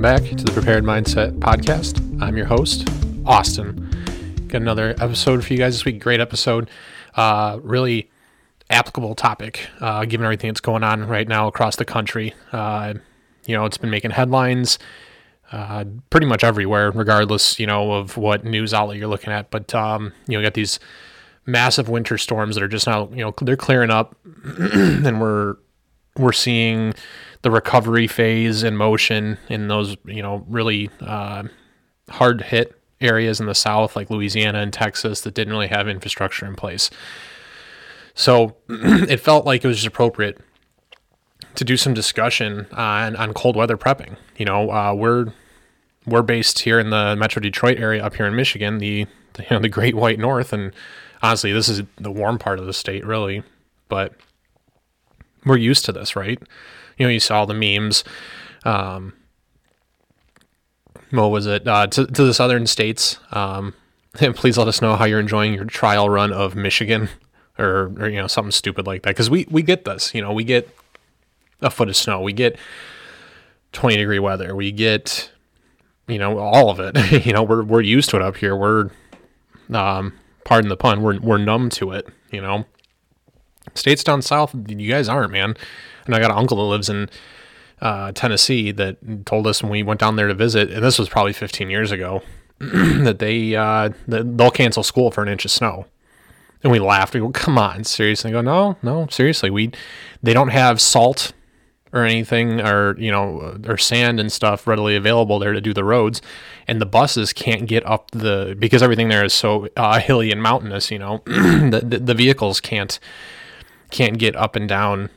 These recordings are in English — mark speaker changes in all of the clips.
Speaker 1: Welcome back to the Prepared Mindset Podcast. I'm your host, Austin. Got another episode for you guys this week. Great episode. Uh, really applicable topic, uh, given everything that's going on right now across the country. Uh, you know, it's been making headlines uh, pretty much everywhere, regardless, you know, of what news outlet you're looking at. But, um, you know, you got these massive winter storms that are just now, you know, they're clearing up and we're, we're seeing the recovery phase in motion in those, you know, really uh, hard hit areas in the South, like Louisiana and Texas, that didn't really have infrastructure in place. So it felt like it was appropriate to do some discussion on, on cold weather prepping. You know, uh, we're we're based here in the Metro Detroit area, up here in Michigan, the, the you know the Great White North, and honestly, this is the warm part of the state, really. But we're used to this, right? You know, you saw the memes. Um, what was it? Uh, to, to the southern states. Um, and please let us know how you're enjoying your trial run of Michigan or, or you know, something stupid like that. Cause we, we get this, you know, we get a foot of snow, we get 20 degree weather, we get, you know, all of it, you know, we're, we're used to it up here. We're, um, pardon the pun, we're, we're numb to it, you know, states down south, you guys aren't, man. And I got an uncle that lives in uh, Tennessee that told us when we went down there to visit, and this was probably 15 years ago, that they uh, that they'll cancel school for an inch of snow. And we laughed. We go, "Come on, seriously?" I go, "No, no, seriously. We they don't have salt or anything, or you know, or sand and stuff readily available there to do the roads, and the buses can't get up the because everything there is so uh, hilly and mountainous. You know, the, the the vehicles can't can't get up and down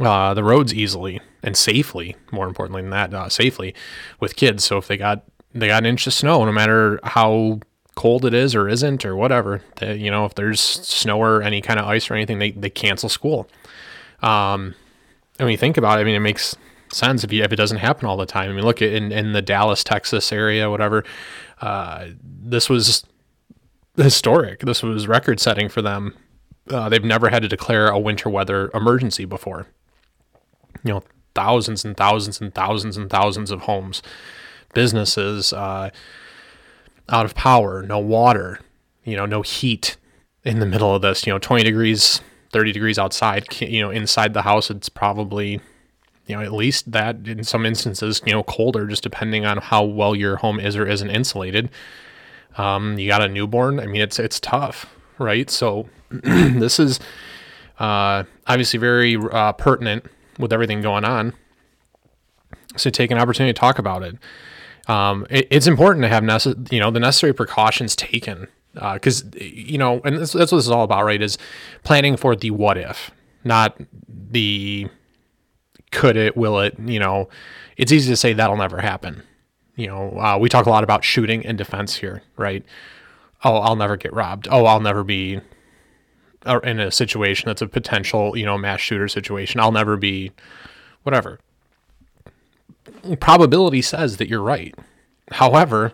Speaker 1: uh, the roads easily and safely. More importantly than that, uh, safely with kids. So if they got they got an inch of snow, no matter how cold it is or isn't or whatever, they, you know, if there's snow or any kind of ice or anything, they they cancel school. Um, and when you think about it, I mean, it makes sense if you if it doesn't happen all the time. I mean, look in in the Dallas, Texas area, whatever. Uh, this was historic. This was record setting for them. Uh, they've never had to declare a winter weather emergency before you know thousands and thousands and thousands and thousands of homes, businesses uh, out of power, no water, you know, no heat in the middle of this. You know, 20 degrees, 30 degrees outside. You know, inside the house, it's probably you know at least that in some instances you know colder just depending on how well your home is or isn't insulated um, you got a newborn i mean it's it's tough right so this is uh, obviously very uh, pertinent with everything going on. So take an opportunity to talk about it. Um, it it's important to have necess- you know the necessary precautions taken because uh, you know, and that's, that's what this is all about, right? Is planning for the what if, not the could it, will it. You know, it's easy to say that'll never happen. You know, uh, we talk a lot about shooting and defense here, right? Oh, I'll never get robbed. Oh, I'll never be in a situation that's a potential, you know, mass shooter situation. I'll never be whatever. Probability says that you're right. However,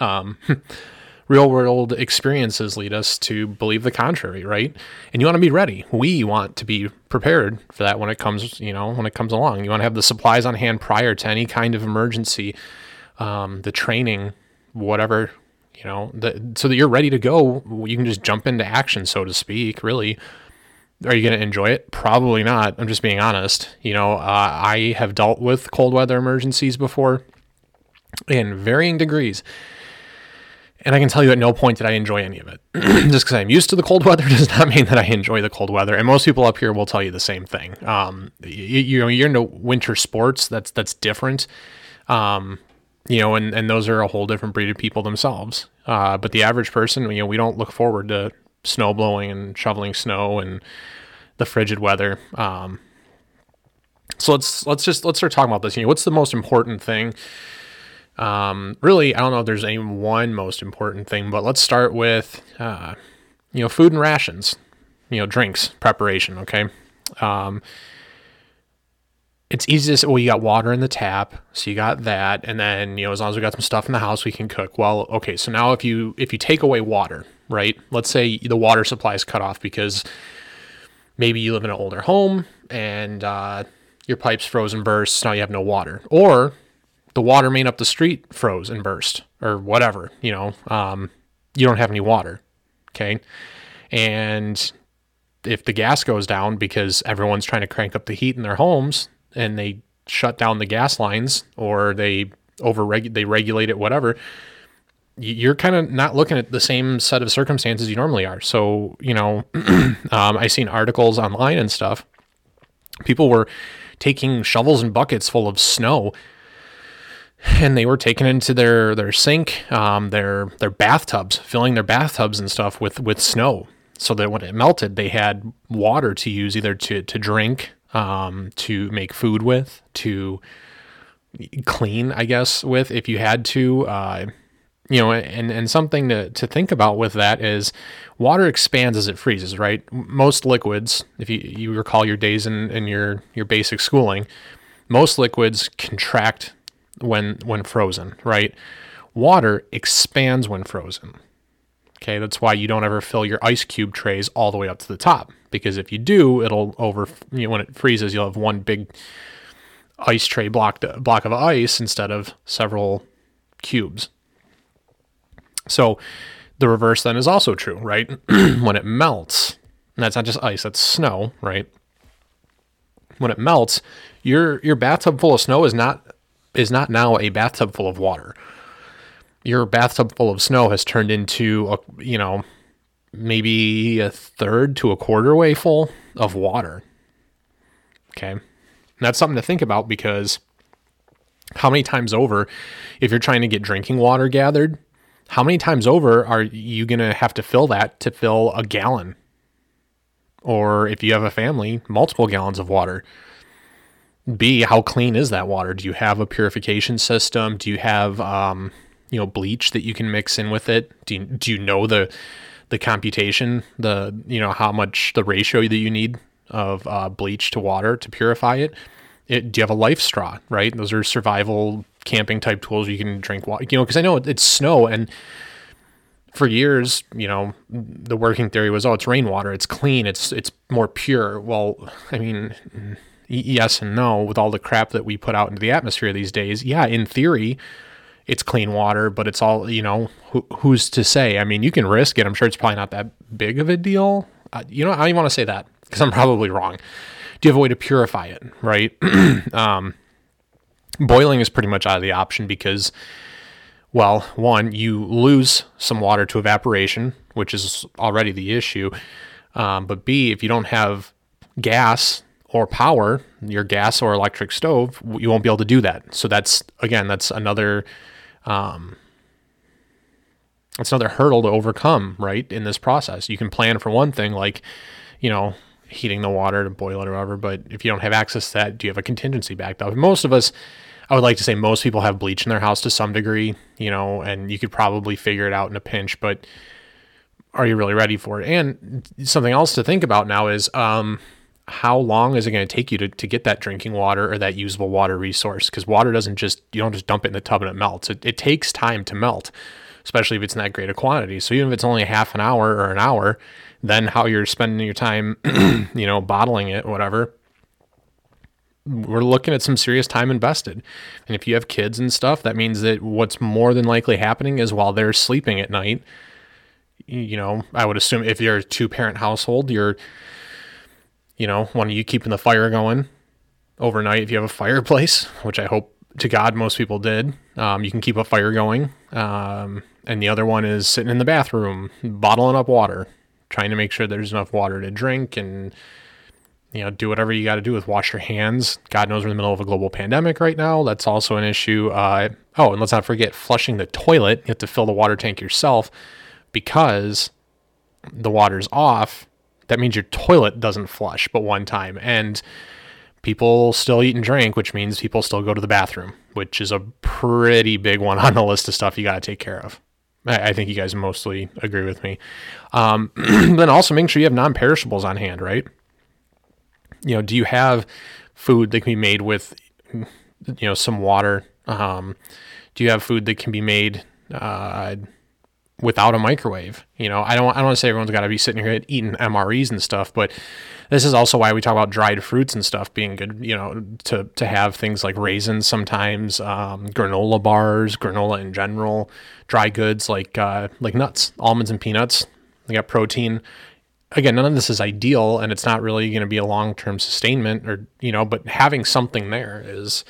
Speaker 1: um, real world experiences lead us to believe the contrary, right? And you want to be ready. We want to be prepared for that when it comes, you know, when it comes along. You want to have the supplies on hand prior to any kind of emergency, um, the training, whatever you know, the, so that you're ready to go. You can just jump into action, so to speak. Really, are you going to enjoy it? Probably not. I'm just being honest. You know, uh, I have dealt with cold weather emergencies before in varying degrees. And I can tell you at no point did I enjoy any of it. Just because I'm used to the cold weather does not mean that I enjoy the cold weather. And most people up here will tell you the same thing. Um, you, you know, you're into winter sports. That's that's different. Um, you know, and, and those are a whole different breed of people themselves. Uh, but the average person, you know, we don't look forward to snow blowing and shoveling snow and the frigid weather. Um, so let's let's just let's start talking about this. You know, what's the most important thing? Um, really, I don't know if there's any one most important thing, but let's start with uh, you know food and rations. You know, drinks preparation. Okay. Um, it's easy to say, well, you got water in the tap, so you got that, and then you know, as long as we got some stuff in the house, we can cook. Well, okay, so now if you if you take away water, right? Let's say the water supply is cut off because maybe you live in an older home and uh, your pipes frozen burst, now you have no water, or the water main up the street froze and burst or whatever, you know, um, you don't have any water. Okay. And if the gas goes down because everyone's trying to crank up the heat in their homes and they shut down the gas lines or they over they regulate it, whatever, you're kind of not looking at the same set of circumstances you normally are. So, you know, um, I seen articles online and stuff. People were taking shovels and buckets full of snow and they were taking into their their sink, um, their their bathtubs, filling their bathtubs and stuff with with snow, so that when it melted, they had water to use either to to drink, um, to make food with, to clean, I guess, with if you had to. Uh, you know, and, and something to, to think about with that is water expands as it freezes, right? Most liquids, if you, you recall your days in, in your, your basic schooling, most liquids contract when when frozen, right? Water expands when frozen. Okay, that's why you don't ever fill your ice cube trays all the way up to the top because if you do, it'll over you know when it freezes, you'll have one big ice tray block block of ice instead of several cubes. So the reverse then is also true, right? when it melts, and that's not just ice, that's snow, right? When it melts, your your bathtub full of snow is not is not now a bathtub full of water. Your bathtub full of snow has turned into a, you know, maybe a third to a quarter way full of water. Okay. And that's something to think about because how many times over, if you're trying to get drinking water gathered, how many times over are you going to have to fill that to fill a gallon? Or if you have a family, multiple gallons of water. B, how clean is that water? Do you have a purification system? Do you have, um, you know, bleach that you can mix in with it? Do you, do you know the the computation, the you know how much the ratio that you need of uh, bleach to water to purify it? it? Do you have a life straw? Right, those are survival camping type tools. You can drink water, you know, because I know it's snow and for years, you know, the working theory was, oh, it's rainwater, it's clean, it's it's more pure. Well, I mean, yes and no with all the crap that we put out into the atmosphere these days. Yeah, in theory, it's clean water, but it's all, you know, who, who's to say? I mean, you can risk it. I'm sure it's probably not that big of a deal. Uh, you know, I don't even want to say that because I'm probably wrong. Do you have a way to purify it, right? um, boiling is pretty much out of the option because, well, one, you lose some water to evaporation, which is already the issue. Um, but B, if you don't have gas or power your gas or electric stove, you won't be able to do that. So that's again, that's another um, that's another hurdle to overcome, right? In this process, you can plan for one thing, like you know, heating the water to boil it or whatever. But if you don't have access to that, do you have a contingency backed up? Most of us, I would like to say, most people have bleach in their house to some degree, you know, and you could probably figure it out in a pinch, but are you really ready for it? And something else to think about now is um, how long is it going to take you to, to get that drinking water or that usable water resource? Because water doesn't just, you don't just dump it in the tub and it melts. It, it takes time to melt, especially if it's in that great a quantity. So even if it's only a half an hour or an hour, then how you're spending your time, you know, bottling it, whatever, we're looking at some serious time invested. And if you have kids and stuff, that means that what's more than likely happening is while they're sleeping at night, you know, I would assume if you're a two parent household, you're you know, one of you keeping the fire going overnight if you have a fireplace, which I hope to God most people did. Um, you can keep a fire going. Um, and the other one is sitting in the bathroom, bottling up water, trying to make sure there's enough water to drink and, you know, do whatever you got to do with wash your hands. God knows we're in the middle of a global pandemic right now. That's also an issue. Uh, oh, and let's not forget flushing the toilet. You have to fill the water tank yourself because the water's off that means your toilet doesn't flush but one time. And people still eat and drink, which means people still go to the bathroom, which is a pretty big one on the list of stuff you got to take care of. I, think you guys mostly agree with me. Um, then also make sure you have non perishables on hand, right? You know, do you have food that can be made with, you know, some water? Um, do you have food that can be made uh, without a microwave. You know, I don't I don't want to say everyone's got to be sitting here eating MREs and stuff, but this is also why we talk about dried fruits and stuff being good. You know, to to have things like raisins sometimes, um, granola bars, granola in general, dry goods like uh, like nuts, almonds and peanuts. They got protein. Again, none of this is ideal, and it's not really going to be a long term sustainment, or you know. But having something there is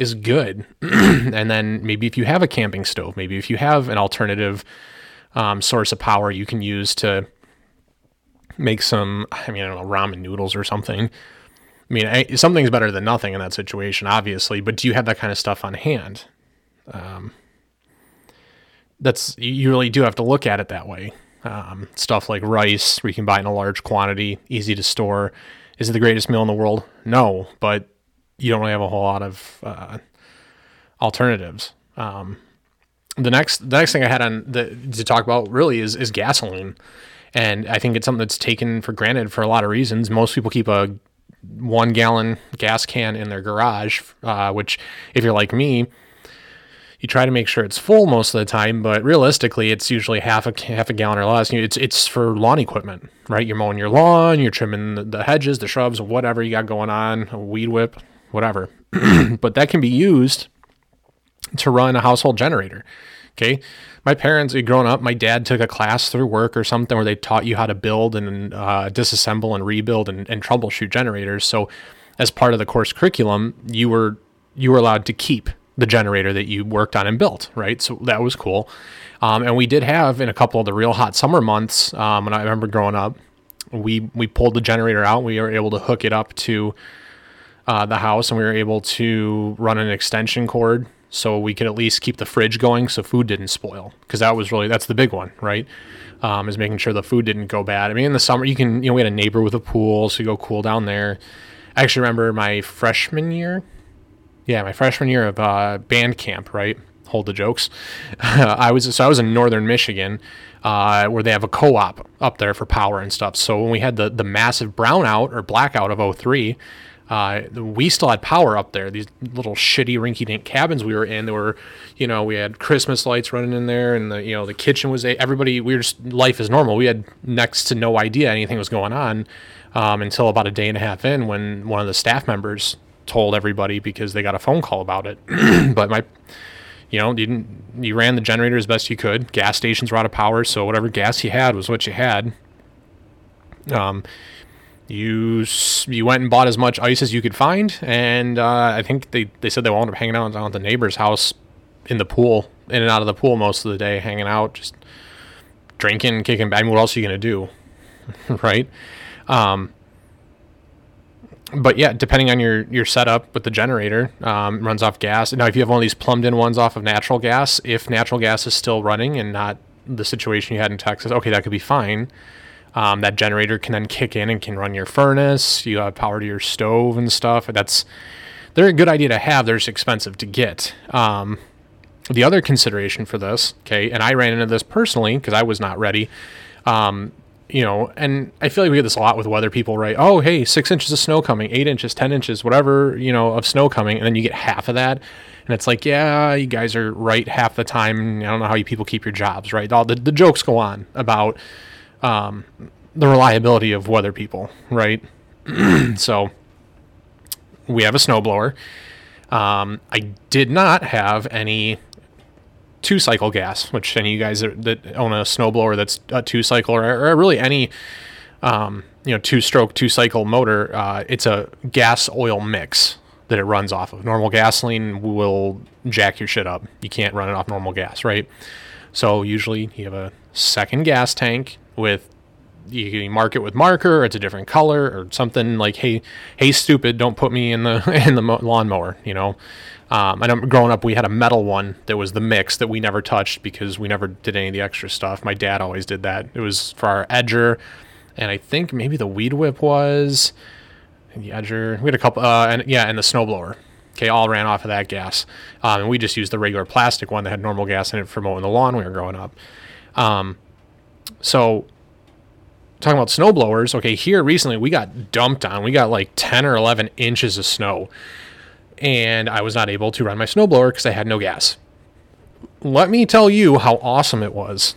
Speaker 1: is good. and then maybe if you have a camping stove, maybe if you have an alternative um, source of power you can use to make some, I mean, I don't know, ramen noodles or something. I mean, I, something's better than nothing in that situation, obviously, but do you have that kind of stuff on hand? Um, that's, you really do have to look at it that way. Um, stuff like rice, where you can buy in a large quantity, easy to store. Is it the greatest meal in the world? No, but you don't really have a whole lot of uh, alternatives. Um, the next the next thing I had on the, to talk about really is is gasoline, and I think it's something that's taken for granted for a lot of reasons. Most people keep a one gallon gas can in their garage, uh, which if you're like me, you try to make sure it's full most of the time, but realistically, it's usually half a half a gallon or less. It's it's for lawn equipment, right? You're mowing your lawn, you're trimming the, the hedges, the shrubs, whatever you got going on, a weed whip, whatever. but that can be used to run a household generator. Okay. My parents, growing up, my dad took a class through work or something where they taught you how to build and uh, disassemble and rebuild and, and troubleshoot generators. So, as part of the course curriculum, you were you were allowed to keep the generator that you worked on and built, right? So that was cool. Um, and we did have in a couple of the real hot summer months, um, when I remember growing up, we we pulled the generator out. We were able to hook it up to uh, the house, and we were able to run an extension cord so we could at least keep the fridge going so food didn't spoil because that was really that's the big one right? Um, is making sure the food didn't go bad. I mean in the summer you can you know we had a neighbor with a pool so you go cool down there. I actually remember my freshman year yeah my freshman year of uh, band camp right? Hold the jokes. I was so i was in northern michigan uh, where they have a co-op up there for power and stuff. So when we had the the massive brownout or blackout of 03 uh, we still had power up there. These little shitty rinky-dink cabins we were in. There were, you know, we had Christmas lights running in there, and the you know the kitchen was everybody. We were just life is normal. We had next to no idea anything was going on um, until about a day and a half in when one of the staff members told everybody because they got a phone call about it. but my you know, you didn't you ran the generator as best you could. Gas stations were out of power, so whatever gas you had was what you had. Um, you you went and bought as much ice as you could find, and uh, I think they, they said they wound up hanging out at the neighbor's house in the pool, in and out of the pool most of the day, hanging out, just drinking, kicking back. I mean, what else are you gonna do, right? Um, but yeah, depending on your your setup with the generator, um, runs off gas. Now, if you have one of these plumbed in ones off of natural gas, if natural gas is still running and not the situation you had in Texas, okay, that could be fine. Um, that generator can then kick in and can run your furnace. You have power to your stove and stuff. That's they're a good idea to have. They're just expensive to get. Um, the other consideration for this, okay, and I ran into this personally because I was not ready. Um, you know, and I feel like we get this a lot with weather people, right? Oh, hey, six inches of snow coming, eight inches, ten inches, whatever, you know, of snow coming, and then you get half of that. And it's like, yeah, you guys are right half the time. I don't know how you people keep your jobs, right? All the, the jokes go on about um, the reliability of weather people, right? so we have a snowblower. Um, I did not have any two cycle gas, which any of you guys that own a snowblower that's a two cycle or, or really any um, you know two stroke two cycle motor, uh, it's a gas oil mix that it runs off of. Normal gasoline will jack your shit up. You can't run it off normal gas, right? So usually you have a second gas tank with you can mark it with marker or it's a different color or something like hey hey stupid don't put me in the in the lawnmower you know? Um, I know growing up we had a metal one that was the mix that we never touched because we never did any of the extra stuff. My dad always did that. It was for our edger and I think maybe the weed whip was the edger. We had a couple uh, and yeah and the snowblower. Okay all ran off of that gas. Um, and we just used the regular plastic one that had normal gas in it for mowing the lawn when we were growing up. Um, so talking about snow blowers, okay, here recently we got dumped on. We got like 10 or 11 inches of snow. And I was not able to run my snowblower because I had no gas. Let me tell you how awesome it was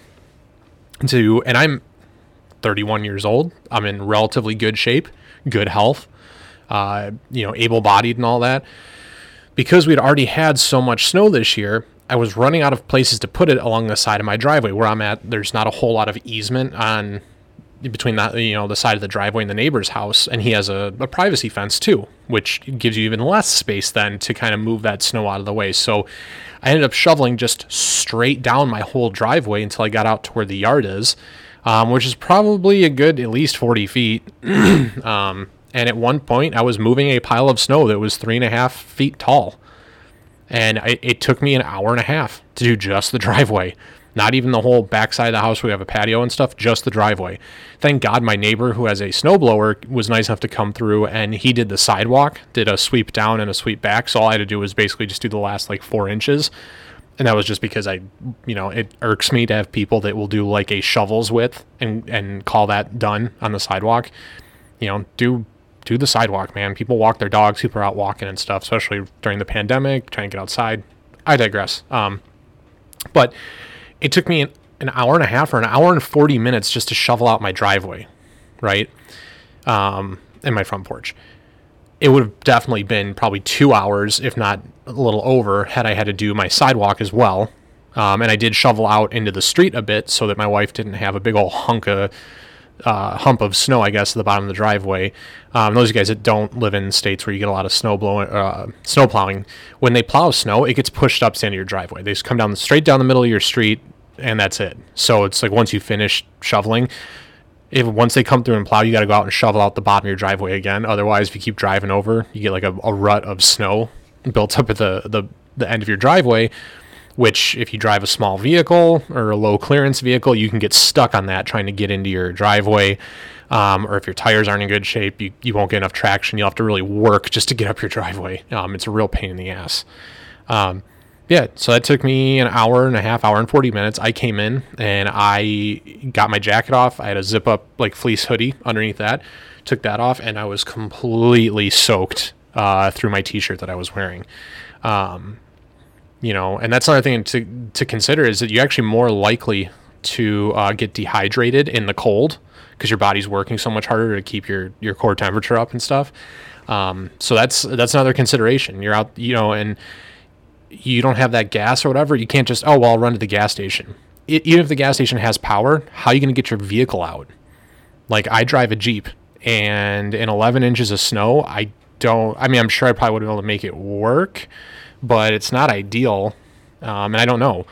Speaker 1: to, and I'm 31 years old. I'm in relatively good shape, good health, uh, you know, able bodied and all that. Because we'd already had so much snow this year, I was running out of places to put it along the side of my driveway. Where I'm at. There's not a whole lot of easement on between that you know the side of the driveway and the neighbor's house. And he has a, a, privacy fence too which gives you even less space then to kind of move that snow out of the way. So i ended up shoveling just straight down my whole driveway until i got out to where the yard is um, which is probably a good at least 40 feet. Um, and at one point i was moving a pile of snow that was three and a half feet tall and I, it took me an hour and a half to do just the driveway not even the whole backside of the house where we have a patio and stuff, just the driveway. Thank God my neighbor who has a snowblower was nice enough to come through and he did the sidewalk, did a sweep down and a sweep back. So all I had to do was basically just do the last like four inches. And that was just because I, you know, it irks me to have people that will do like a shovel's width and, and call that done on the sidewalk. You know, do do the sidewalk, man. People walk their dogs, people are out walking and stuff, especially during the pandemic, trying to get outside. I digress. Um, but it took me an, an hour and a half or an hour and 40 minutes just to shovel out my driveway, right? Um, and my front porch. It would have definitely been probably two hours, if not a little over, had I had to do my sidewalk as well. Um, and I did shovel out into the street a bit so that my wife didn't have a big old hunk of uh, hump of snow, I guess, at the bottom of the driveway. Um, those guys that don't live in states where you get a lot of snow blowing, uh, snow plowing, when they plow snow, it gets pushed up to the end of your driveway. They just come down straight down the middle of your street, and that's it. So it's like once you finish shoveling, if once they come through and plow, you got to go out and shovel out the bottom of your driveway again. Otherwise, if you keep driving over, you get like a, a rut of snow built up at the, the the end of your driveway. Which, if you drive a small vehicle or a low clearance vehicle, you can get stuck on that trying to get into your driveway. Um, or if your tires aren't in good shape, you, you won't get enough traction. You'll have to really work just to get up your driveway. Um, it's a real pain in the ass. Um, yeah, so that took me an hour and a half, hour and 40 minutes. I came in and I got my jacket off. I had a zip up, like fleece hoodie underneath that. Took that off and I was completely soaked uh, through my t shirt that I was wearing. Um, you know, and that's another thing to, to consider is that you're actually more likely to uh, get dehydrated in the cold because your body's working so much harder to keep your, your core temperature up and stuff. Um, so that's that's another consideration. You're out, you know, and you don't have that gas or whatever, you can't just, oh, well, I'll run to the gas station. It, even if the gas station has power, how are you going to get your vehicle out? Like, I drive a Jeep, and in 11 inches of snow, I don't, I mean, I'm sure I probably would have been able to make it work, but it's not ideal. Um, and I don't know.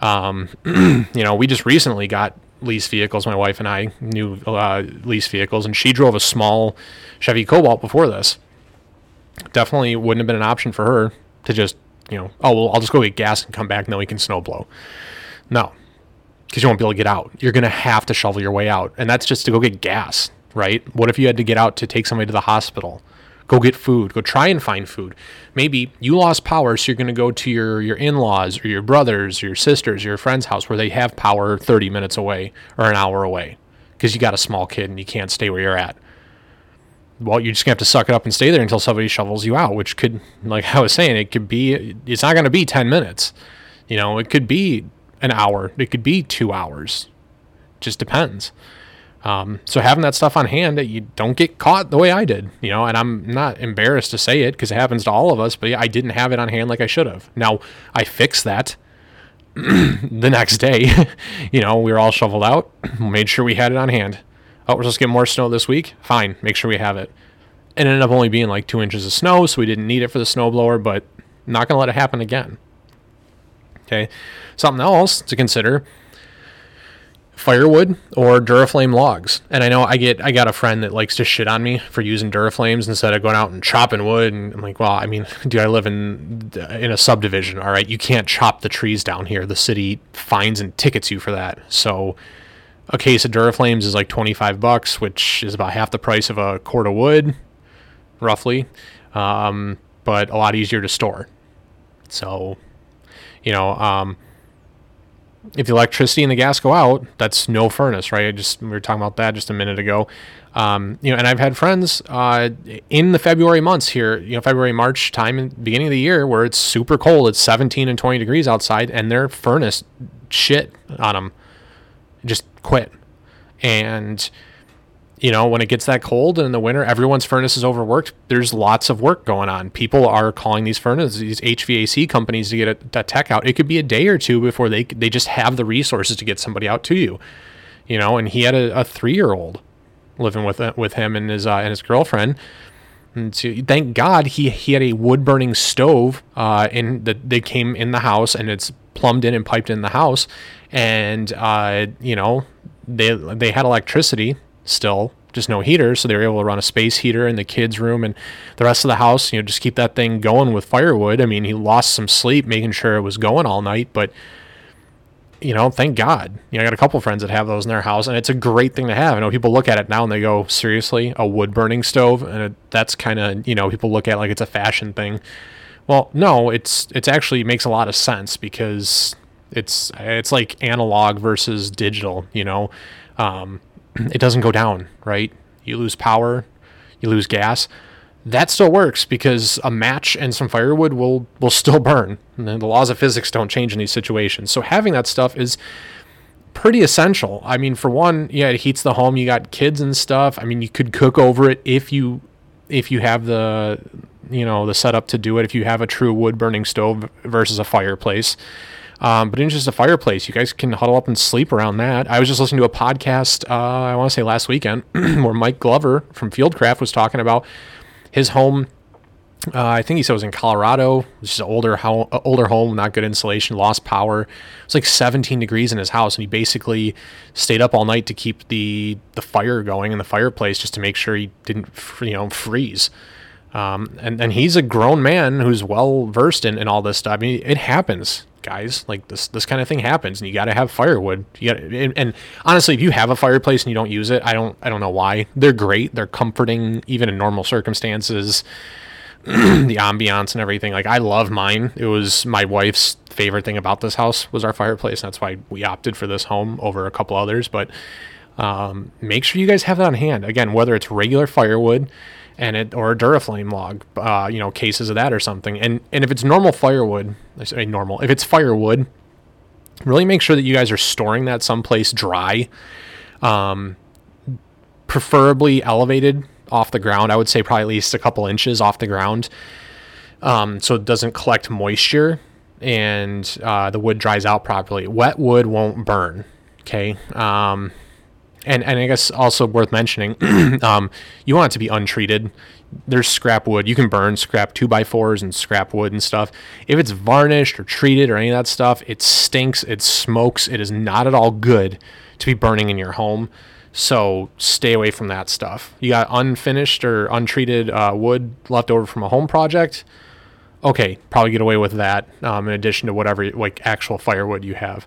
Speaker 1: Um, you know, we just recently got lease vehicles. My wife and I knew uh, lease vehicles, and she drove a small Chevy Cobalt before this. Definitely wouldn't have been an option for her to just you know, oh, well, I'll just go get gas and come back and then we can snowblow. No, because you won't be able to get out. You're going to have to shovel your way out. And that's just to go get gas, right? What if you had to get out to take somebody to the hospital? Go get food. Go try and find food. Maybe you lost power, so you're going to go to your, your in laws or your brothers or your sisters or your friend's house where they have power 30 minutes away or an hour away because you got a small kid and you can't stay where you're at well, you're just gonna have to suck it up and stay there until somebody shovels you out, which could, like I was saying, it could be, it's not gonna be 10 minutes. You know, it could be an hour, it could be two hours. Just depends. Um, so having that stuff on hand, that you don't get caught the way I did, you know, and I'm not embarrassed to say it because it happens to all of us, but I didn't have it on hand like I should have. Now I fixed that the next day, you know, we were all shoveled out, made sure we had it on hand. Oh, we're supposed to get more snow this week? Fine, make sure we have it. It ended up only being like two inches of snow, so we didn't need it for the snowblower, but not going to let it happen again. Okay, something else to consider firewood or Duraflame logs. And I know I get I got a friend that likes to shit on me for using Duraflames instead of going out and chopping wood. And I'm like, well, I mean, do I live in in a subdivision? All right, you can't chop the trees down here. The city fines and tickets you for that. So a case of Duraflames is like 25 bucks, which is about half the price of a cord of wood, roughly, um, but a lot easier to store. So, you know, um, if the electricity and the gas go out, that's no furnace, right? I just we were talking about that just a minute ago. Um, you know, and I've had friends uh, in the February months here, you know, February, March time, beginning of the year, where it's super cold, it's 17 and 20 degrees outside, and their furnace shit on them just quit. And you know, when it gets that cold in the winter, everyone's furnace is overworked. There's lots of work going on. People are calling these furnaces, these HVAC companies to get a, a, tech out. It could be a day or two before they they just have the resources to get somebody out to you. You know, and he had a, a three year old living with with him and his uh, and his girlfriend. And so thank God he he had a wood burning stove uh, that they came in the house and it's plumbed in and piped in the house, and uh, you know they they had electricity still, just no heater. So they were able to run a space heater in the kids' room and the rest of the house, you know, just keep that thing going with firewood. I mean, he lost some sleep making sure it was going all night, but you know, thank God. You know, I got a couple friends that have those in their house, and it's a great thing to have. I know people look at it now and they go, "Seriously, a wood burning stove?" And it, that's kind of you know, people look at it like it's a fashion thing. Well, no, it's it's actually makes a lot of sense because it's it's like analog versus digital. You know, um, it doesn't go down, right? You lose power, you lose gas. That still works because a match and some firewood will will still burn. And the laws of physics don't change in these situations. So having that stuff is pretty essential. I mean, for one, yeah, it heats the home. You got kids and stuff. I mean, you could cook over it if you if you have the you know the setup to do it. If you have a true wood burning stove versus a fireplace. Um, but in just a fireplace, you guys can huddle up and sleep around that. I was just listening to a podcast, uh, I want to say last weekend, where Mike Glover from Fieldcraft was talking about his home. Uh, I think he said it was in Colorado. It's just an older, ho- older home, not good insulation, lost power. It's like 17 degrees in his house, and he basically stayed up all night to keep the the fire going in the fireplace, just to make sure he didn't, you know, freeze. Um, and and he's a grown man who's well versed in, in all this stuff. I mean, it happens guys. Like this, this kind of thing happens, and you got to have firewood. You got, and, and, honestly, if you have a fireplace and you don't use it, I don't, I don't know why. They're great. They're comforting, even in normal circumstances. the ambiance and everything. Like I love mine. It was my wife's favorite thing about this house was our fireplace. That's why we opted for this home over a couple others. But um, make sure you guys have that on hand. Again, whether it's regular firewood and it or a Duraflame log, uh, you know, cases of that or something. And and if it's normal firewood, I say normal. If it's firewood, really make sure that you guys are storing that someplace dry, um, preferably elevated off the ground. I would say probably at least a couple inches off the ground, um, so it doesn't collect moisture and uh, the wood dries out properly. Wet wood won't burn. Okay. Um, and and I guess also worth mentioning, um, you want it to be untreated. There's scrap wood. You can burn scrap two by fours and scrap wood and stuff. If it's varnished or treated or any of that stuff, it stinks. It smokes. It is not at all good to be burning in your home. So stay away from that stuff. You got unfinished or untreated uh, wood left over from a home project. Okay, probably get away with that. Um, in addition to whatever like actual firewood you have.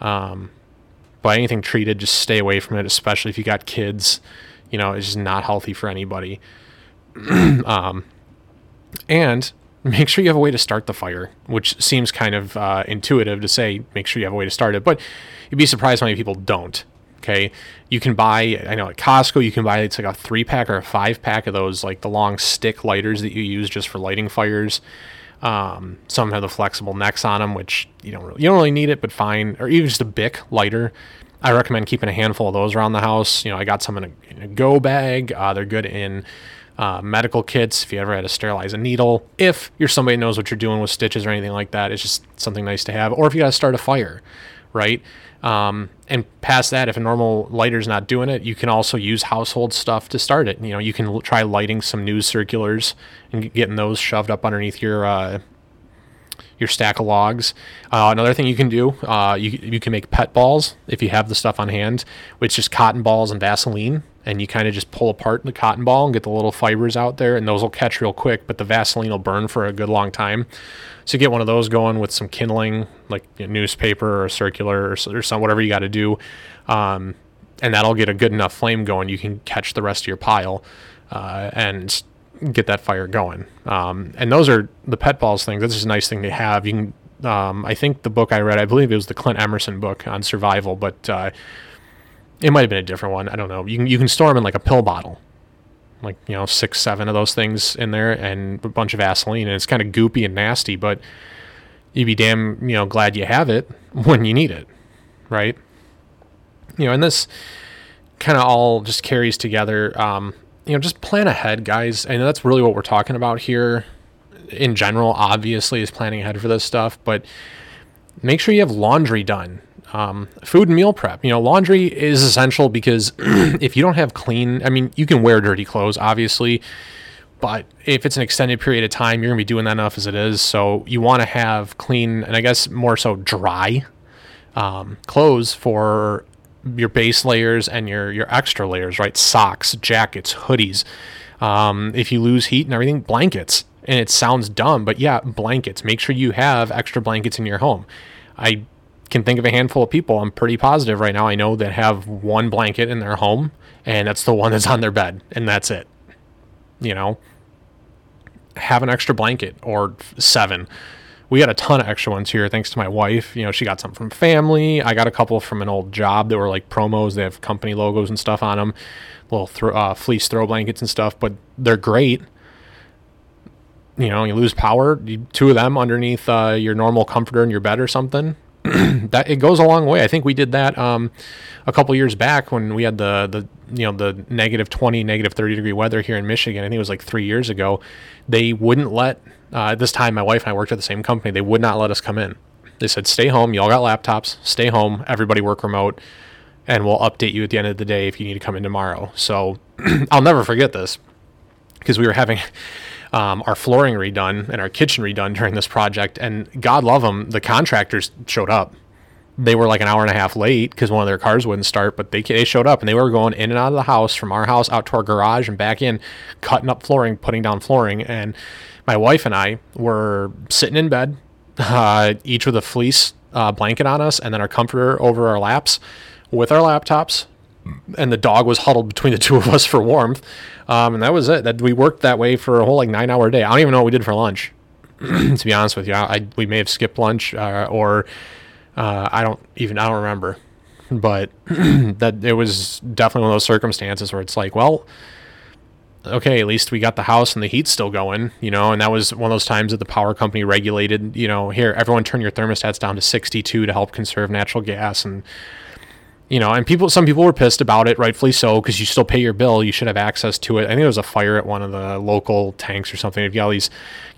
Speaker 1: Um, but anything treated, just stay away from it, especially if you got kids. You know, it's just not healthy for anybody. um, and make sure you have a way to start the fire, which seems kind of uh, intuitive to say, make sure you have a way to start it, but you'd be surprised how many people don't. Okay, you can buy. I know at Costco you can buy it's like a three pack or a five pack of those like the long stick lighters that you use just for lighting fires. Um, some have the flexible necks on them, which you don't really, you don't really need it, but fine. Or even just a Bic lighter. I recommend keeping a handful of those around the house. You know, I got some in a, in a go bag. Uh, they're good in uh, medical kits if you ever had to sterilize a needle. If you're somebody knows what you're doing with stitches or anything like that, it's just something nice to have. Or if you got to start a fire, right? Um, and past that, if a normal lighter's not doing it, you can also use household stuff to start it. You know, you can l- try lighting some news circulars and getting those shoved up underneath your uh, your stack of logs. Uh, another thing you can do, uh, you you can make pet balls if you have the stuff on hand, which is cotton balls and Vaseline, and you kind of just pull apart the cotton ball and get the little fibers out there, and those will catch real quick, but the Vaseline will burn for a good long time. So get one of those going with some kindling, like a newspaper or circular or, or some whatever you got to do, um, and that'll get a good enough flame going. You can catch the rest of your pile, uh, and get that fire going. Um, and those are the pet balls things. That's just a nice thing to have. You can. Um, I think the book I read, I believe it was the Clint Emerson book on survival, but uh, it might have been a different one. I don't know. You can you can store them in like a pill bottle, like you know six seven of those things in there, and a bunch of Vaseline, and it's kind of goopy and nasty, but you'd be damn you know glad you have it when you need it, right? you know, and this kind of all just carries together. Um, you know, just plan ahead, guys. And that's really what we're talking about here in general, obviously, is planning ahead for this stuff, but make sure you have laundry done. Um, food and meal prep. You know, laundry is essential because if you don't have clean, I mean, you can wear dirty clothes, obviously, but if it's an extended period of time, you're gonna be doing that enough as it is. So you want to have clean, and I guess more so dry um, clothes for your base layers and your your extra layers, right? Socks, jackets, hoodies. Um, if you lose heat and everything, blankets. And it sounds dumb, but yeah, blankets. Make sure you have extra blankets in your home. I can think of a handful of people. I'm pretty positive right now. I know that have one blanket in their home, and that's the one that's on their bed, and that's it. You know, have an extra blanket or seven we got a ton of extra ones here thanks to my wife. You know, she got some from family. I got a couple from an old job that were like promos. They have company logos and stuff on them, little thro- uh, fleece throw blankets and stuff, but they're great. You know, you lose power, you, two of them underneath uh, your normal comforter in your bed or something. that it goes a long way. I think we did that um, a couple years back when we had the the you know the negative 20 negative 30 degree weather here in michigan. I think it was like three years ago. They wouldn't let uh, this time my wife and i worked at the same company. They would not let us come in. They said stay home. Y'all got laptops. Stay home. Everybody work remote and we'll update you at the end of the day if you need to come in tomorrow. So i'll never forget this because we were having um, our flooring redone and our kitchen redone during this project and god love them the contractors showed up they were like an hour and a half late because one of their cars wouldn't start, but they, they showed up and they were going in and out of the house from our house out to our garage and back in, cutting up flooring, putting down flooring. And my wife and I were sitting in bed, uh, each with a fleece uh, blanket on us and then our comforter over our laps with our laptops. And the dog was huddled between the two of us for warmth. Um, and that was it. That we worked that way for a whole like nine hour day. I don't even know what we did for lunch. to be honest with you, I, we may have skipped lunch uh, or uh, I don't even I don't remember, but that it was definitely one of those circumstances where it's like, well, okay, at least we got the house and the heat's still going, you know. And that was one of those times that the power company regulated, you know, here everyone turn your thermostats down to 62 to help conserve natural gas and you know, and people, some people were pissed about it, rightfully so, because you still pay your bill. You should have access to it. I think there was a fire at one of the local tanks or something. You've got all these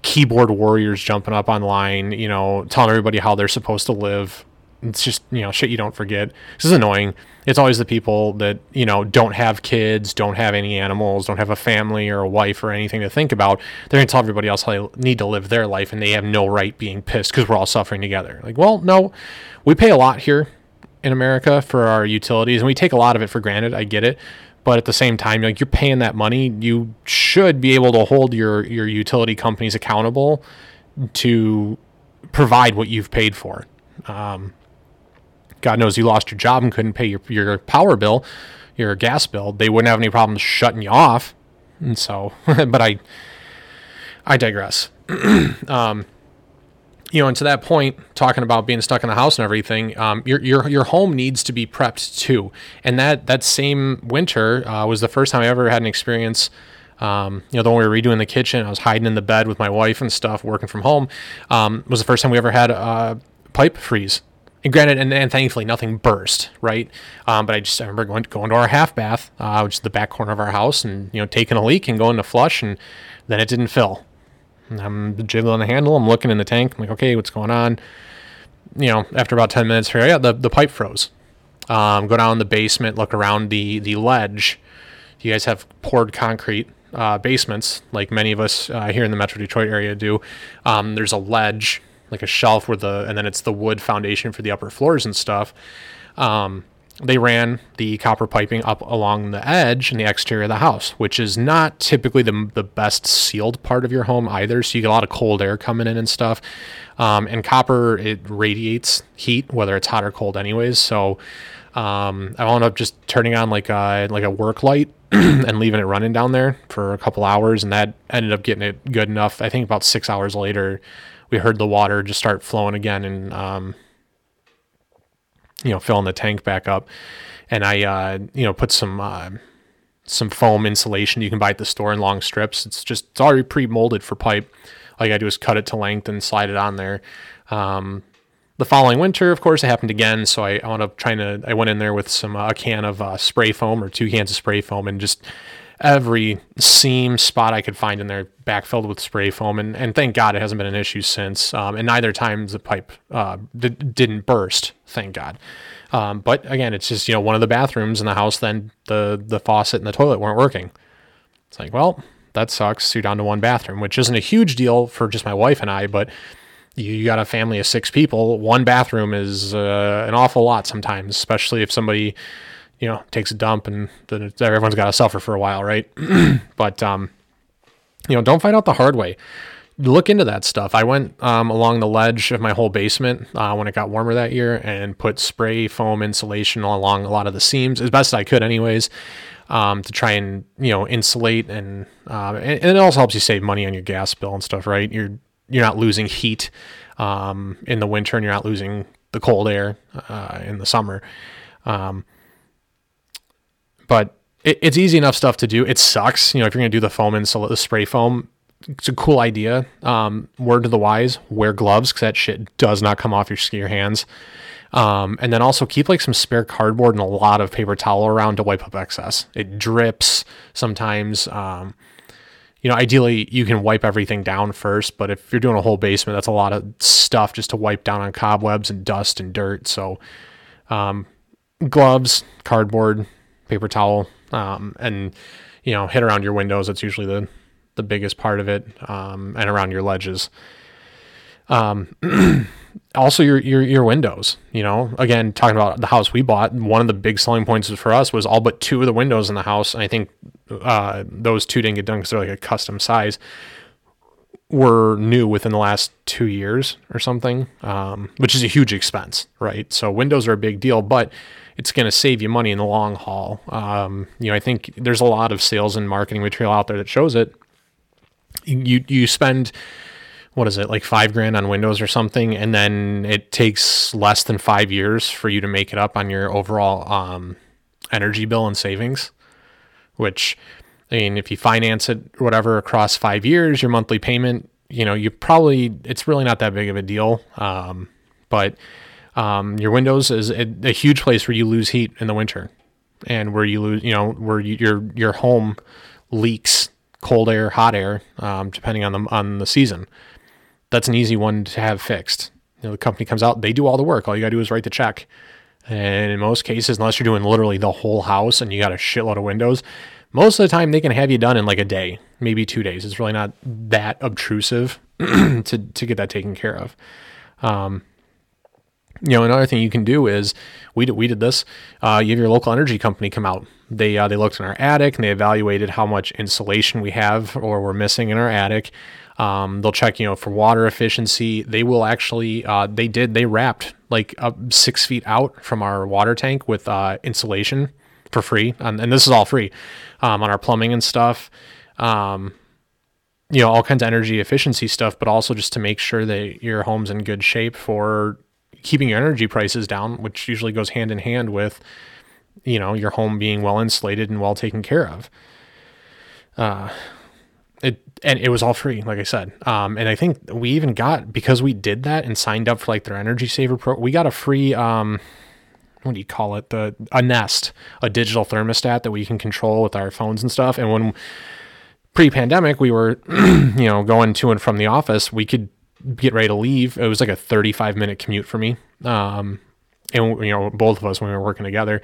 Speaker 1: keyboard warriors jumping up online, you know, telling everybody how they're supposed to live. It's just, you know, shit you don't forget. This is annoying. It's always the people that, you know, don't have kids, don't have any animals, don't have a family or a wife or anything to think about. They're going to tell everybody else how they need to live their life and they have no right being pissed because we're all suffering together. Like, well, no, we pay a lot here in America for our utilities, and we take a lot of it for granted. I get it, but at the same time, like you're paying that money, you should be able to hold your your utility companies accountable to provide what you've paid for. Um, God knows you lost your job and couldn't pay your your power bill, your gas bill. They wouldn't have any problems shutting you off, and so. but I, I digress. um, you know, and to that point, talking about being stuck in the house and everything, um, your your your home needs to be prepped too. And that that same winter uh, was the first time I ever had an experience. Um, you know, the one we were redoing the kitchen, I was hiding in the bed with my wife and stuff, working from home. Um, was the first time we ever had a pipe freeze. And granted, and, and thankfully nothing burst, right? Um, but I just I remember going going to our half bath, uh, which is the back corner of our house, and you know taking a leak and going to flush, and then it didn't fill I'm jiggling the handle. I'm looking in the tank. I'm like, okay, what's going on? You know, after about 10 minutes here, yeah, the, the pipe froze. Um, go down in the basement, look around the, the ledge. You guys have poured concrete uh, basements, like many of us uh, here in the Metro Detroit area do. Um, there's a ledge, like a shelf where the, and then it's the wood foundation for the upper floors and stuff. Um, they ran the copper piping up along the edge and the exterior of the house, which is not typically the, the best sealed part of your home either. So you get a lot of cold air coming in and stuff. Um, and copper, it radiates heat, whether it's hot or cold, anyways. So um, I wound up just turning on like a, like a work light and leaving it running down there for a couple hours. And that ended up getting it good enough. I think about six hours later, we heard the water just start flowing again. And, um, you know, filling the tank back up. And I, uh, you know, put some, uh, some foam insulation you can buy at the store in long strips. It's just, it's already pre molded for pipe. All you gotta do is cut it to length and slide it on there. Um, the following winter, of course, it happened again. So I, I wound up trying to, I went in there with some, uh, a can of uh, spray foam or two cans of spray foam and just every seam spot I could find in there backfilled with spray foam. And, and thank God it hasn't been an issue since. Um, and neither times the pipe uh, d- didn't burst, thank God. Um, but again, it's just, you know, one of the bathrooms in the house, then the, the faucet and the toilet weren't working. It's like, well, that sucks. You're down to one bathroom, which isn't a huge deal for just my wife and I, but you got a family of six people. One bathroom is uh, an awful lot sometimes, especially if somebody, you know, takes a dump and then everyone's got to suffer for a while, right? but, um, you know, don't find out the hard way. Look into that stuff. I went um, along the ledge of my whole basement uh, when it got warmer that year and put spray foam insulation along a lot of the seams as best I could, anyways um, to try and you know insulate and, uh, and, and it also helps you save money on your gas bill and stuff, right? You're you're not losing heat um, in the winter and you're not losing the cold air uh, in the summer. Um, but it, it's easy enough stuff to do. It sucks, you know, if you're gonna do the foam and the spray foam. It's a cool idea. Um, word to the wise: wear gloves because that shit does not come off your your hands. Um, and then also keep like some spare cardboard and a lot of paper towel around to wipe up excess. It drips sometimes. Um, you know, ideally you can wipe everything down first, but if you're doing a whole basement, that's a lot of stuff just to wipe down on cobwebs and dust and dirt. So, um, gloves, cardboard, paper towel, um, and you know, hit around your windows. That's usually the the biggest part of it, um, and around your ledges. Um, also your, your your windows you know again talking about the house we bought one of the big selling points for us was all but two of the windows in the house and i think uh, those two didn't get done because they're like a custom size were new within the last two years or something um, which is a huge expense right so windows are a big deal but it's going to save you money in the long haul. Um, you know i think there's a lot of sales and marketing material out there that shows it. You you spend what is it like five grand on windows or something and then it takes less than five years for you to make it up on your overall um, energy bill and savings which i mean if you finance it or whatever across five years your monthly payment you know you probably it's really not that big of a deal. Um, but um, your windows is a, a, huge place where you lose heat in the winter and where you lose you know where you, your your home leaks cold air hot air um, depending on the on the season that's an easy one to have fixed. You know, the company comes out, they do all the work. All you got to do is write the check. And in most cases, unless you're doing literally the whole house and you got a shitload of windows, most of the time they can have you done in like a day, maybe two days. It's really not that obtrusive to, to get that taken care of. Um, you know, another thing you can do is we did, we did this. Uh, you have your local energy company come out. They uh, they looked in our attic and they evaluated how much insulation we have or we're missing in our attic. Um, they'll check, you know, for water efficiency. They will actually, uh, they did, they wrapped like up six feet out from our water tank with uh, insulation for free. And, and, this is all free um, on our plumbing and stuff. Um, you know, all kinds of energy efficiency stuff, but also just to make sure that your home's in good shape for keeping your energy prices down, which usually goes hand in hand with, you know, your home being well insulated and well taken care of. Uh, it and it was all free, like I said. Um, and I think we even got because we did that and signed up for like their energy saver pro. We got a free um, what do you call it? The a Nest, a digital thermostat that we can control with our phones and stuff. And when pre-pandemic, we were you know going to and from the office, we could get ready to leave. It was like a 35 minute commute for me. Um, and you know both of us when we were working together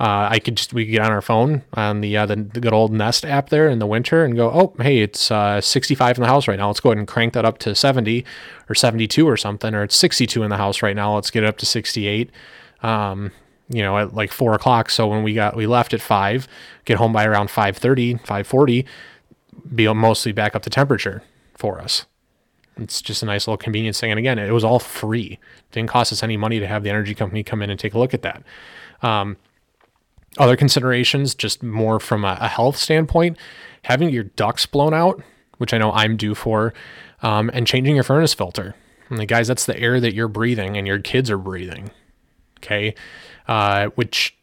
Speaker 1: uh, I could just we could get on our phone on the, uh, the, the good old Nest app there in the winter and go, oh hey, it's uh, 65 in the house right now. Let's go ahead and crank that up to 70 or 72 or something, or it's 62 in the house right now. Let's get it up to 68. Um, you know, at like four o'clock. So when we got we left at five, get home by around 5:30, 5:40, be mostly back up to temperature for us. It's just a nice little convenience thing. And again, it was all free. It didn't cost us any money to have the energy company come in and take a look at that. Um, other considerations, just more from a, a health standpoint, having your ducts blown out, which I know I'm due for, um, and changing your furnace filter. Guys, that's the air that you're breathing and your kids are breathing. Okay. Uh, which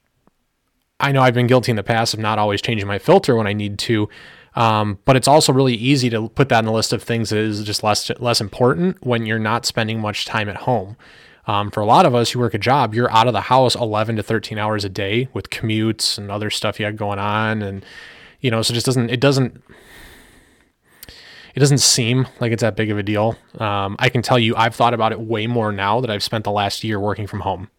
Speaker 1: I know I've been guilty in the past of not always changing my filter when I need to. Um, but it's also really easy to put that in the list of things that is just less less important when you're not spending much time at home. Um, for a lot of us who work a job, you're out of the house 11 to 13 hours a day with commutes and other stuff you have going on. And, you know, so it just doesn't, it doesn't, it doesn't seem like it's that big of a deal. Um, I can tell you, I've thought about it way more now that I've spent the last year working from home.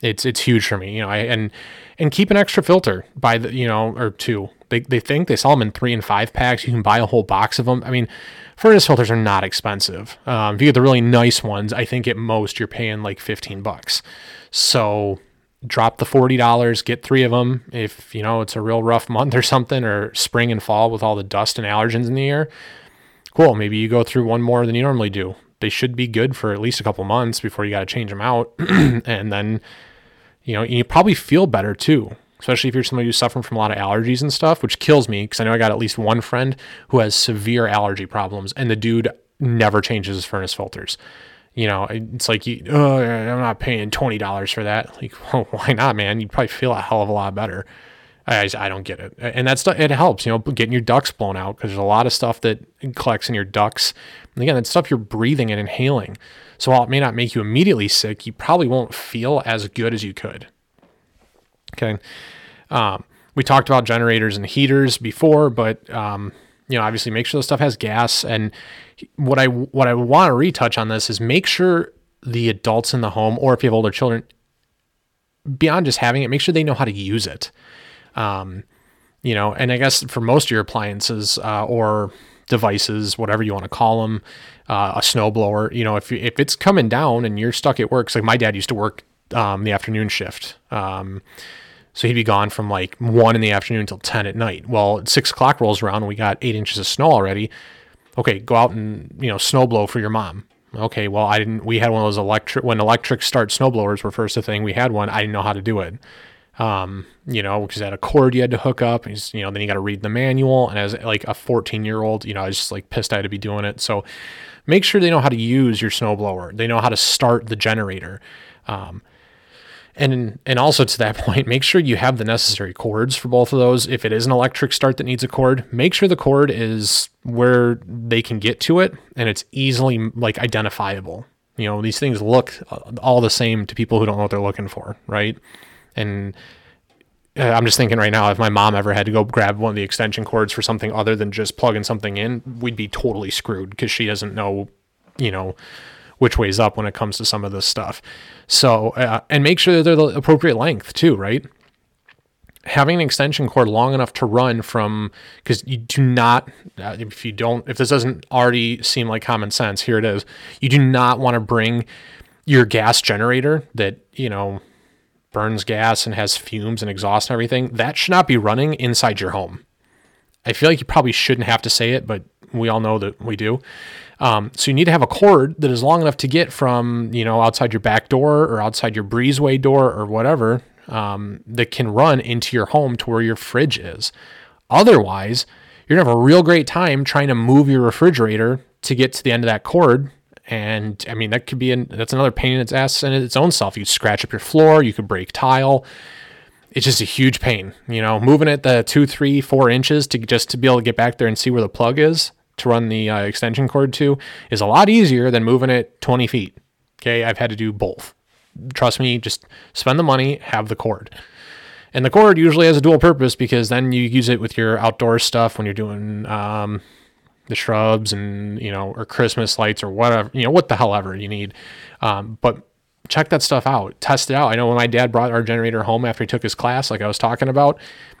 Speaker 1: It's it's huge for me, you know. I and and keep an extra filter by the you know or two. They they think they sell them in three and five packs. You can buy a whole box of them. I mean, furnace filters are not expensive. Um, if you get the really nice ones, I think at most you're paying like fifteen bucks. So drop the forty dollars, get three of them. If you know it's a real rough month or something, or spring and fall with all the dust and allergens in the air, cool. Maybe you go through one more than you normally do. They should be good for at least a couple months before you got to change them out, and then you know you probably feel better too. Especially if you're somebody who's suffering from a lot of allergies and stuff, which kills me because I know I got at least one friend who has severe allergy problems, and the dude never changes his furnace filters you know, it's like you, oh, I'm not paying twenty dollars for that. Like, well, why not, man? You'd probably feel a hell of a lot better. I, I don't get it, and that's it helps, you know, getting your ducts blown out because there's a lot of stuff that collects in your ducts. And again, it's stuff you're breathing and inhaling. So while it may not make you immediately sick, you probably won't feel as good as you could. Okay, um, we talked about generators and heaters before, but um, you know, obviously make sure the stuff has gas. And what I what I want to retouch on this is make sure the adults in the home, or if you have older children, beyond just having it, make sure they know how to use it. Um, you know, and I guess for most of your appliances uh, or devices, whatever you want to call them, uh, a snowblower, you know, if if it's coming down and you're stuck at work, like my dad used to work um, the afternoon shift. Um, so he'd be gone from like one in the afternoon until 10 at night. Well, six o'clock rolls around and we got eight inches of snow already. Okay, go out and, you know, snow blow for your mom. Okay, well, I didn't, we had one of those electric, when electric start snow blowers were first a thing, we had one. I didn't know how to do it. Um, you know, because it had a cord you had to hook up, and you know, then you got to read the manual. And as like a 14 year old, you know, I was just like pissed I had to be doing it. So make sure they know how to use your snowblower. They know how to start the generator. Um, and and also to that point, make sure you have the necessary cords for both of those. If it is an electric start that needs a cord, make sure the cord is where they can get to it and it's easily like identifiable. You know, these things look all the same to people who don't know what they're looking for, right? And uh, I'm just thinking right now, if my mom ever had to go grab one of the extension cords for something other than just plugging something in, we'd be totally screwed because she doesn't know, you know, which way's up when it comes to some of this stuff. So, uh, and make sure that they're the appropriate length too, right? Having an extension cord long enough to run from, because you do not, uh, if you don't, if this doesn't already seem like common sense, here it is. You do not want to bring your gas generator that, you know, burns gas and has fumes and exhaust and everything. That should not be running inside your home. I feel like you probably shouldn't have to say it, but we all know that we do. Um, so you need to have a cord that is long enough to get from you know outside your back door or outside your breezeway door or whatever um, that can run into your home to where your fridge is. Otherwise, you're gonna have a real great time trying to move your refrigerator to get to the end of that cord. And I mean that could be an, that's another pain in its ass in its own self. You scratch up your floor, you could break tile. It's just a huge pain, you know, moving it the two, three, four inches to just to be able to get back there and see where the plug is to run the uh, extension cord to is a lot easier than moving it 20 feet. Okay, I've had to do both. Trust me, just spend the money, have the cord. And the cord usually has a dual purpose because then you use it with your outdoor stuff when you're doing um, the shrubs and, you know, or Christmas lights or whatever, you know, what the hell ever you need. Um, but check that stuff out, test it out. I know when my dad brought our generator home after he took his class, like I was talking about,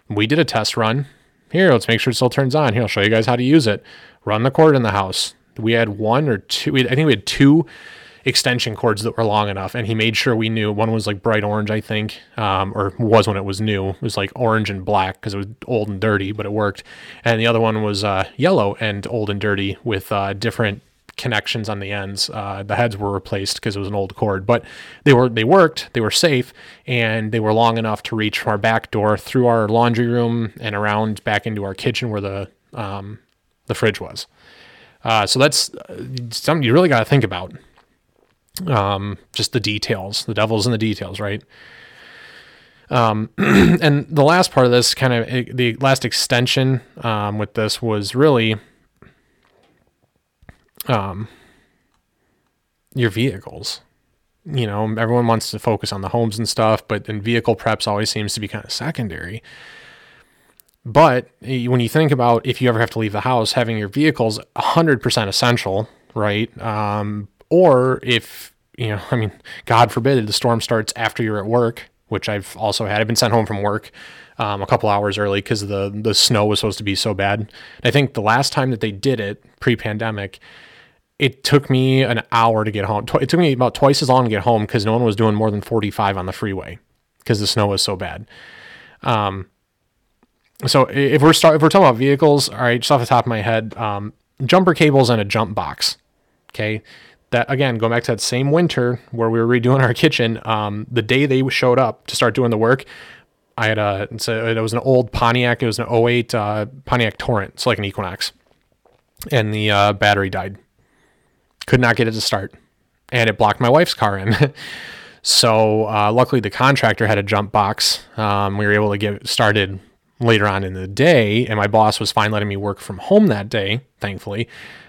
Speaker 1: we did a test run. Here, let's make sure it still turns on. Here, I'll show you guys how to use it run the cord in the house. We had one or two, I think we had two extension cords that were long enough. And he made sure we knew one was like bright orange, I think, um, or was when it was new. It was like orange and black because it was old and dirty, but it worked. And the other one was uh, yellow and old and dirty with uh, different connections on the ends. Uh, the heads were replaced because it was an old cord, but they were they worked. They were safe and they were long enough to reach from our back door through our laundry room and around back into our kitchen where the um, the fridge was. Uh, so that's uh, something you really got to think about. Um, just the details, the devil's in the details, right? Um, and the last part of this kind of the last extension um, with this was really um, your vehicles. you know, everyone wants to focus on the homes and stuff, but then vehicle preps always seems to be kind of secondary. But when you think about if you ever have to leave the house, having your vehicle's 100% essential, right? Um, or if, you know, I mean, God forbid the storm starts after you're at work, which I've also had. I've been sent home from work um, a couple hours early because the the snow was supposed to be so bad. And I think the last time that they did it pre-pandemic, it took me an hour to get home. It took me about twice as long to get home because no one was doing more than 45 on the freeway because the snow was so bad. Um, so if we're start if we're talking about vehicles, all right, just off the top of my head, um, jumper cables and a jump box. Okay, that again, going back to that same winter where we were redoing our kitchen. Um, the day they showed up to start doing the work, I had a so it was an old Pontiac. It was an 08 uh, Pontiac Torrent, It's like an Equinox, and the uh, battery died. Could not get it to start, and it blocked my wife's car in. so uh, luckily, the contractor had a jump box. Um, we were able to get started later on in the day, and my boss was fine letting me work from home that day, thankfully.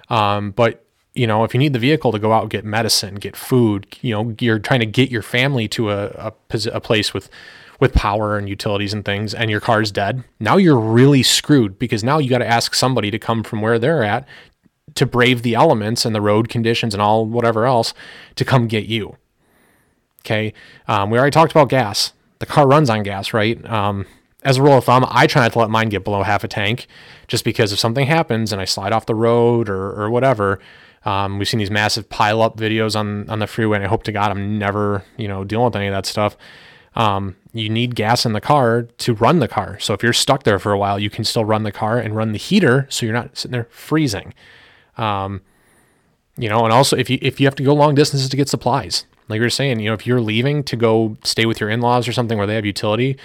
Speaker 1: Um, but you know, if you need the vehicle to go out get medicine, get food, you know, you're trying to get your family to a, a, a place with with power and utilities and things, and your car's dead. Now you're really screwed because now you got to ask somebody to come from where they're at to brave the elements and the road conditions and all whatever else to come get you. Okay, um, we already talked about gas. The car runs on gas, right? Um, as a rule of thumb, I try not to let mine get below half a tank just because if something happens and I slide off the road or, or whatever, um, we've seen these massive pile up videos on, on the freeway and I hope to God I'm never, you know, dealing with any of that stuff. Um, you need gas in the car to run the car. So if you're stuck there for a while, you can still run the car and run the heater so you're not sitting there freezing. Um, you know, and also if you if you have to go long distances to get supplies, like you're saying, you know, if you're leaving to go stay with your in-laws or something where they have utility,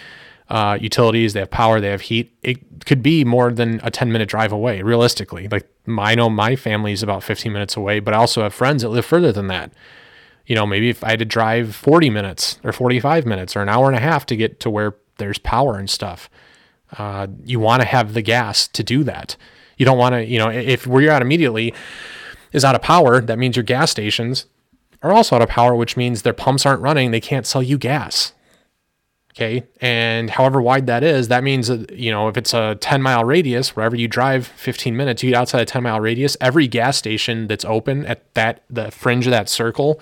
Speaker 1: uh, utilities, they have power, they have heat. It could be more than a 10 minute drive away, realistically. Like I know my family is about 15 minutes away, but I also have friends that live further than that. You know, maybe if I had to drive 40 minutes or 45 minutes or an hour and a half to get to where there's power and stuff, uh, you want to have the gas to do that. You don't want to, you know, if where you're at immediately is out of power, that means your gas stations are also out of power, which means their pumps aren't running. They can't sell you gas. Okay. And however wide that is, that means that, you know, if it's a 10 mile radius, wherever you drive 15 minutes, you get outside a 10 mile radius, every gas station that's open at that, the fringe of that circle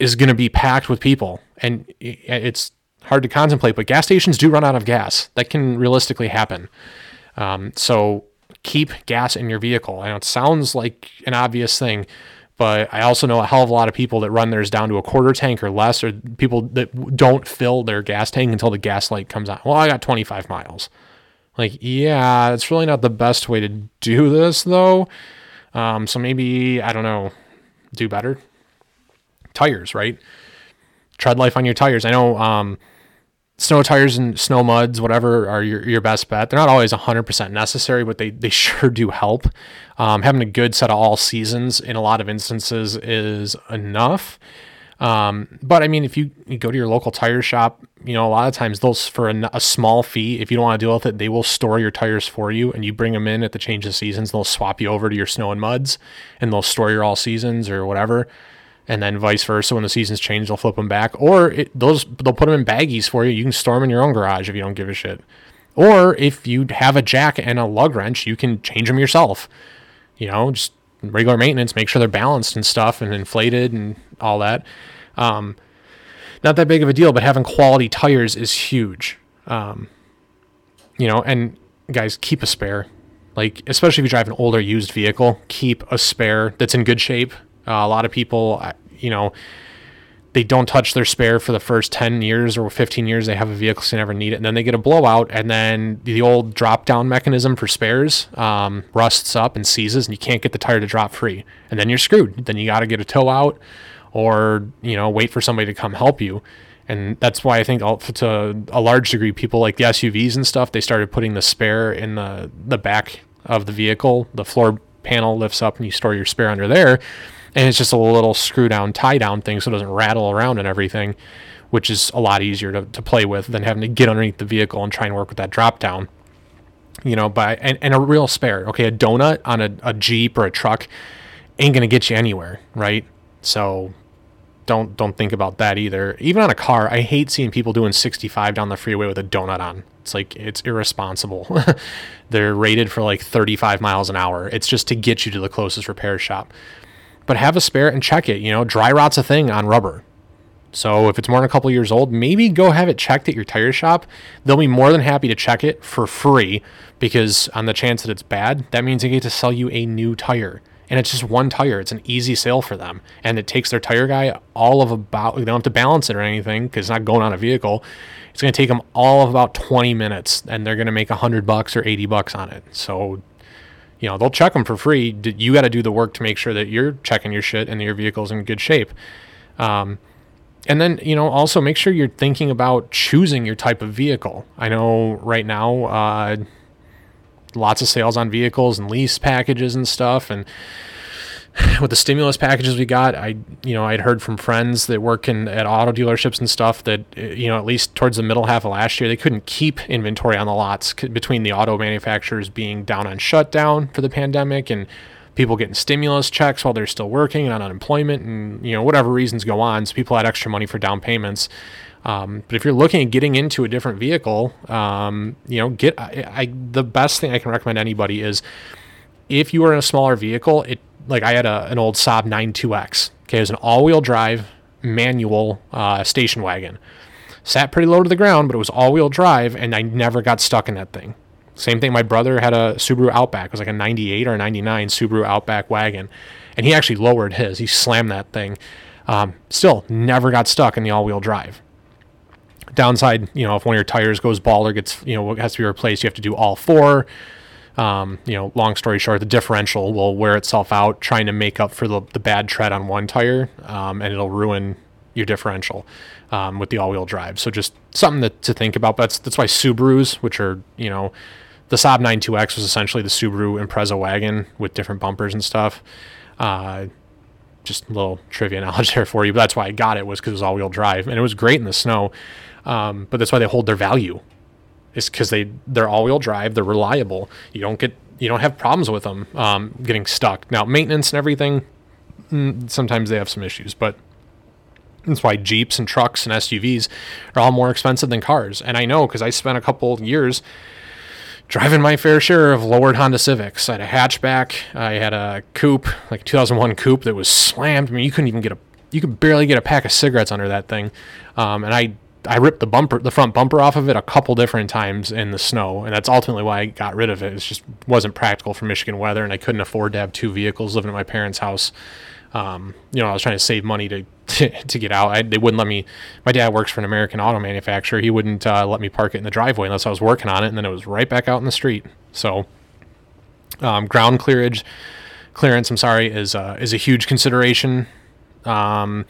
Speaker 1: is going to be packed with people. And it's hard to contemplate, but gas stations do run out of gas. That can realistically happen. Um, so keep gas in your vehicle. I know it sounds like an obvious thing, but I also know a hell of a lot of people that run theirs down to a quarter tank or less, or people that don't fill their gas tank until the gas light comes on. Well, I got 25 miles. Like, yeah, it's really not the best way to do this, though. Um, so maybe, I don't know, do better. Tires, right? Tread life on your tires. I know um, snow tires and snow muds, whatever, are your, your best bet. They're not always 100% necessary, but they, they sure do help. Um, having a good set of all seasons in a lot of instances is enough. Um, but I mean, if you, you, go to your local tire shop, you know, a lot of times those for a, a, small fee, if you don't want to deal with it, they will store your tires for you and you bring them in at the change of seasons. They'll swap you over to your snow and muds and they'll store your all seasons or whatever and then vice versa when the seasons change they'll flip them back. Or it, those they'll put them in baggies for you. You can store them in your own garage if you don't give a shit. Or if you have a jack and a lug wrench you can change them yourself. You know just regular maintenance make sure they're balanced and stuff and inflated and all that. Um, not that big of a deal but having quality tires is huge. Um, you know and guys keep a spare. Like especially if you drive an older used vehicle keep a spare that's in good shape. Uh, a lot of people, you know, they don't touch their spare for the first 10 years or 15 years they have a vehicle so they never need it. And then they get a blowout and then the old drop down mechanism for spares um, rusts up and seizes and you can't get the tire to drop free. And then you're screwed. Then you got to get a tow out or you know wait for somebody to come help you. And that's why i think to a large degree people like the suvs and stuff they started putting the spare in the the back of the vehicle. The floor panel lifts up and you store your spare under there and it's just a little screw down tie down thing so it doesn't rattle around and everything which is a lot easier to, to play with than having to get underneath the vehicle and try and work with that drop down you know by and, and a real spare okay a donut on a, a jeep or a truck ain't gonna get you anywhere right so don't don't think about that either. Even on a car, I hate seeing people doing 65 down the freeway with a donut on. It's like it's irresponsible. They're rated for like 35 miles an hour. It's just to get you to the closest repair shop. But have a spare and check it. You know, dry rot's a thing on rubber. So if it's more than a couple years old, maybe go have it checked at your tire shop. They'll be more than happy to check it for free because on the chance that it's bad, that means they get to sell you a new tire. And it's just one tire. It's an easy sale for them. And it takes their tire guy all of about, they don't have to balance it or anything because it's not going on a vehicle. It's going to take them all of about 20 minutes and they're going to make 100 bucks or 80 bucks on it. So, you know, they'll check them for free. You got to do the work to make sure that you're checking your shit and your vehicle's in good shape. Um, and then you know also make sure you're thinking about choosing your type of vehicle i know right now uh, lots of sales on vehicles and lease packages and stuff and with the stimulus packages we got i you know i'd heard from friends that work in at auto dealerships and stuff that you know at least towards the middle half of last year they couldn't keep inventory on the lots between the auto manufacturers being down on shutdown for the pandemic and people getting stimulus checks while they're still working and on unemployment and you know whatever reasons go on so people had extra money for down payments. Um, but if you're looking at getting into a different vehicle um, you know get I, I, the best thing i can recommend anybody is if you are in a smaller vehicle it like i had a, an old saab 92x okay it was an all-wheel drive manual uh, station wagon sat pretty low to the ground but it was all-wheel drive and i never got stuck in that thing same thing. My brother had a Subaru Outback. It was like a 98 or a 99 Subaru Outback wagon. And he actually lowered his. He slammed that thing. Um, still never got stuck in the all wheel drive. Downside, you know, if one of your tires goes bald or gets, you know, has to be replaced, you have to do all four. Um, you know, long story short, the differential will wear itself out trying to make up for the, the bad tread on one tire, um, and it'll ruin your differential um, with the all-wheel drive. So just something to, to think about. But that's that's why Subarus, which are you know the Saab 92X was essentially the Subaru Impreza wagon with different bumpers and stuff. Uh, just a little trivia knowledge there for you. But that's why I got it was because it was all-wheel drive and it was great in the snow. Um, but that's why they hold their value. Is because they they're all-wheel drive. They're reliable. You don't get you don't have problems with them um, getting stuck. Now maintenance and everything, mm, sometimes they have some issues, but that's why Jeeps and trucks and SUVs are all more expensive than cars. And I know because I spent a couple years driving my fair share of lowered Honda Civics. I had a hatchback. I had a coupe, like a 2001 coupe that was slammed. I mean, you couldn't even get a, you could barely get a pack of cigarettes under that thing. Um, and I, I ripped the bumper, the front bumper off of it a couple different times in the snow, and that's ultimately why I got rid of it. It just wasn't practical for Michigan weather, and I couldn't afford to have two vehicles living at my parents' house. Um, you know, I was trying to save money to to, to get out. I, they wouldn't let me. My dad works for an American auto manufacturer. He wouldn't uh, let me park it in the driveway unless I was working on it, and then it was right back out in the street. So, um, ground clearage, clearance. I'm sorry, is uh, is a huge consideration. Um,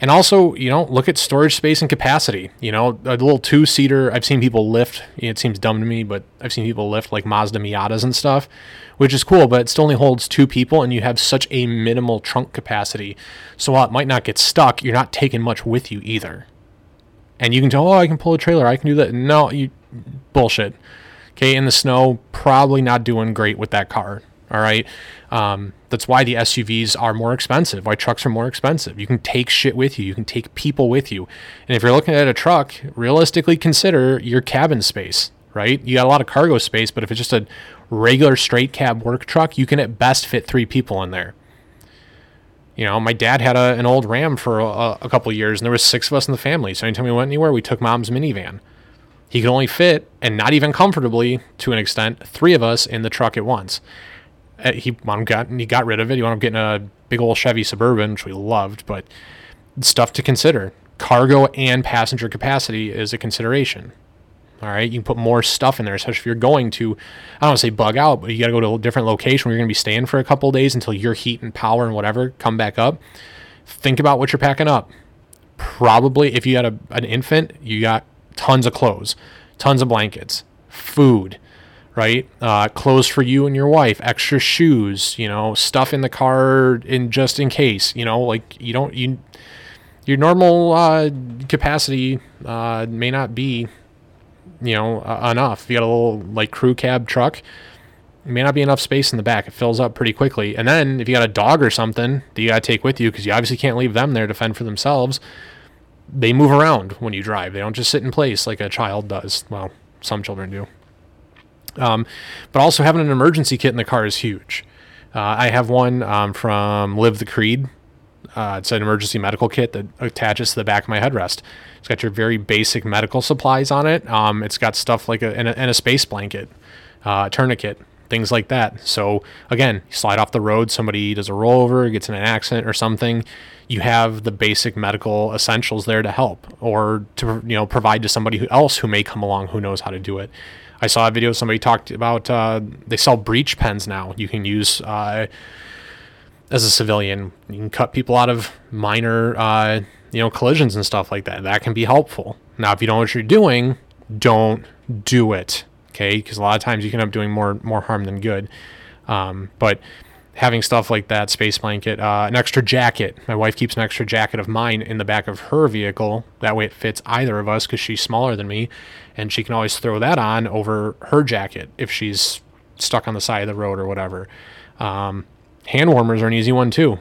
Speaker 1: and also, you know, look at storage space and capacity. You know, a little two seater. I've seen people lift. It seems dumb to me, but I've seen people lift like Mazda Miatas and stuff, which is cool. But it still only holds two people, and you have such a minimal trunk capacity. So while it might not get stuck, you're not taking much with you either. And you can tell, oh, I can pull a trailer. I can do that. No, you bullshit. Okay, in the snow, probably not doing great with that car. All right. Um, that's why the SUVs are more expensive, why trucks are more expensive. You can take shit with you, you can take people with you. And if you're looking at a truck, realistically consider your cabin space, right? You got a lot of cargo space, but if it's just a regular straight cab work truck, you can at best fit three people in there. You know, my dad had a, an old Ram for a, a couple years, and there was six of us in the family. So anytime we went anywhere, we took mom's minivan. He could only fit, and not even comfortably to an extent, three of us in the truck at once. Uh, he wound got he got rid of it. He wound up getting a big old Chevy Suburban, which we loved, but stuff to consider. Cargo and passenger capacity is a consideration. All right, you can put more stuff in there, especially if you're going to, I don't want to say bug out, but you got to go to a different location where you're going to be staying for a couple days until your heat and power and whatever come back up. Think about what you're packing up. Probably, if you had a, an infant, you got tons of clothes, tons of blankets, food, right? Uh, clothes for you and your wife, extra shoes, you know, stuff in the car in just in case, you know, like you don't you your normal uh, capacity uh, may not be, you know, uh, enough. You got a little like crew cab truck, may not be enough space in the back. It fills up pretty quickly. And then if you got a dog or something that you got to take with you because you obviously can't leave them there to fend for themselves, they move around when you drive. They don't just sit in place like a child does. Well, some children do. Um, but also having an emergency kit in the car is huge. Uh, I have one um, from Live the Creed. Uh, it's an emergency medical kit that attaches to the back of my headrest. It's got your very basic medical supplies on it. Um, it's got stuff like a, and a, and a space blanket, uh, tourniquet, things like that. So again, you slide off the road, somebody does a rollover, gets in an accident or something. You have the basic medical essentials there to help, or to you know provide to somebody else who may come along who knows how to do it. I saw a video somebody talked about. Uh, they sell breach pens now. You can use uh, as a civilian. You can cut people out of minor, uh, you know, collisions and stuff like that. That can be helpful. Now, if you don't know what you're doing, don't do it. Okay, because a lot of times you can end up doing more more harm than good. Um, but having stuff like that, space blanket, uh, an extra jacket. My wife keeps an extra jacket of mine in the back of her vehicle. That way it fits either of us because she's smaller than me. And she can always throw that on over her jacket if she's stuck on the side of the road or whatever. Um, hand warmers are an easy one too,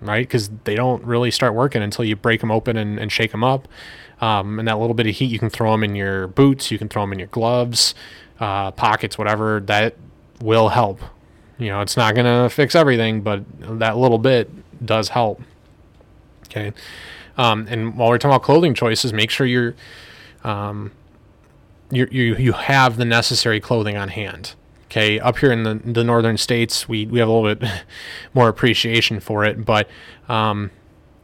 Speaker 1: right? Because they don't really start working until you break them open and, and shake them up. Um, and that little bit of heat, you can throw them in your boots, you can throw them in your gloves, uh, pockets, whatever. That will help you know, it's not going to fix everything, but that little bit does help. Okay. Um, and while we're talking about clothing choices, make sure you're, um, you you you have the necessary clothing on hand. Okay, up here in the, the northern states, we, we have a little bit more appreciation for it, but um,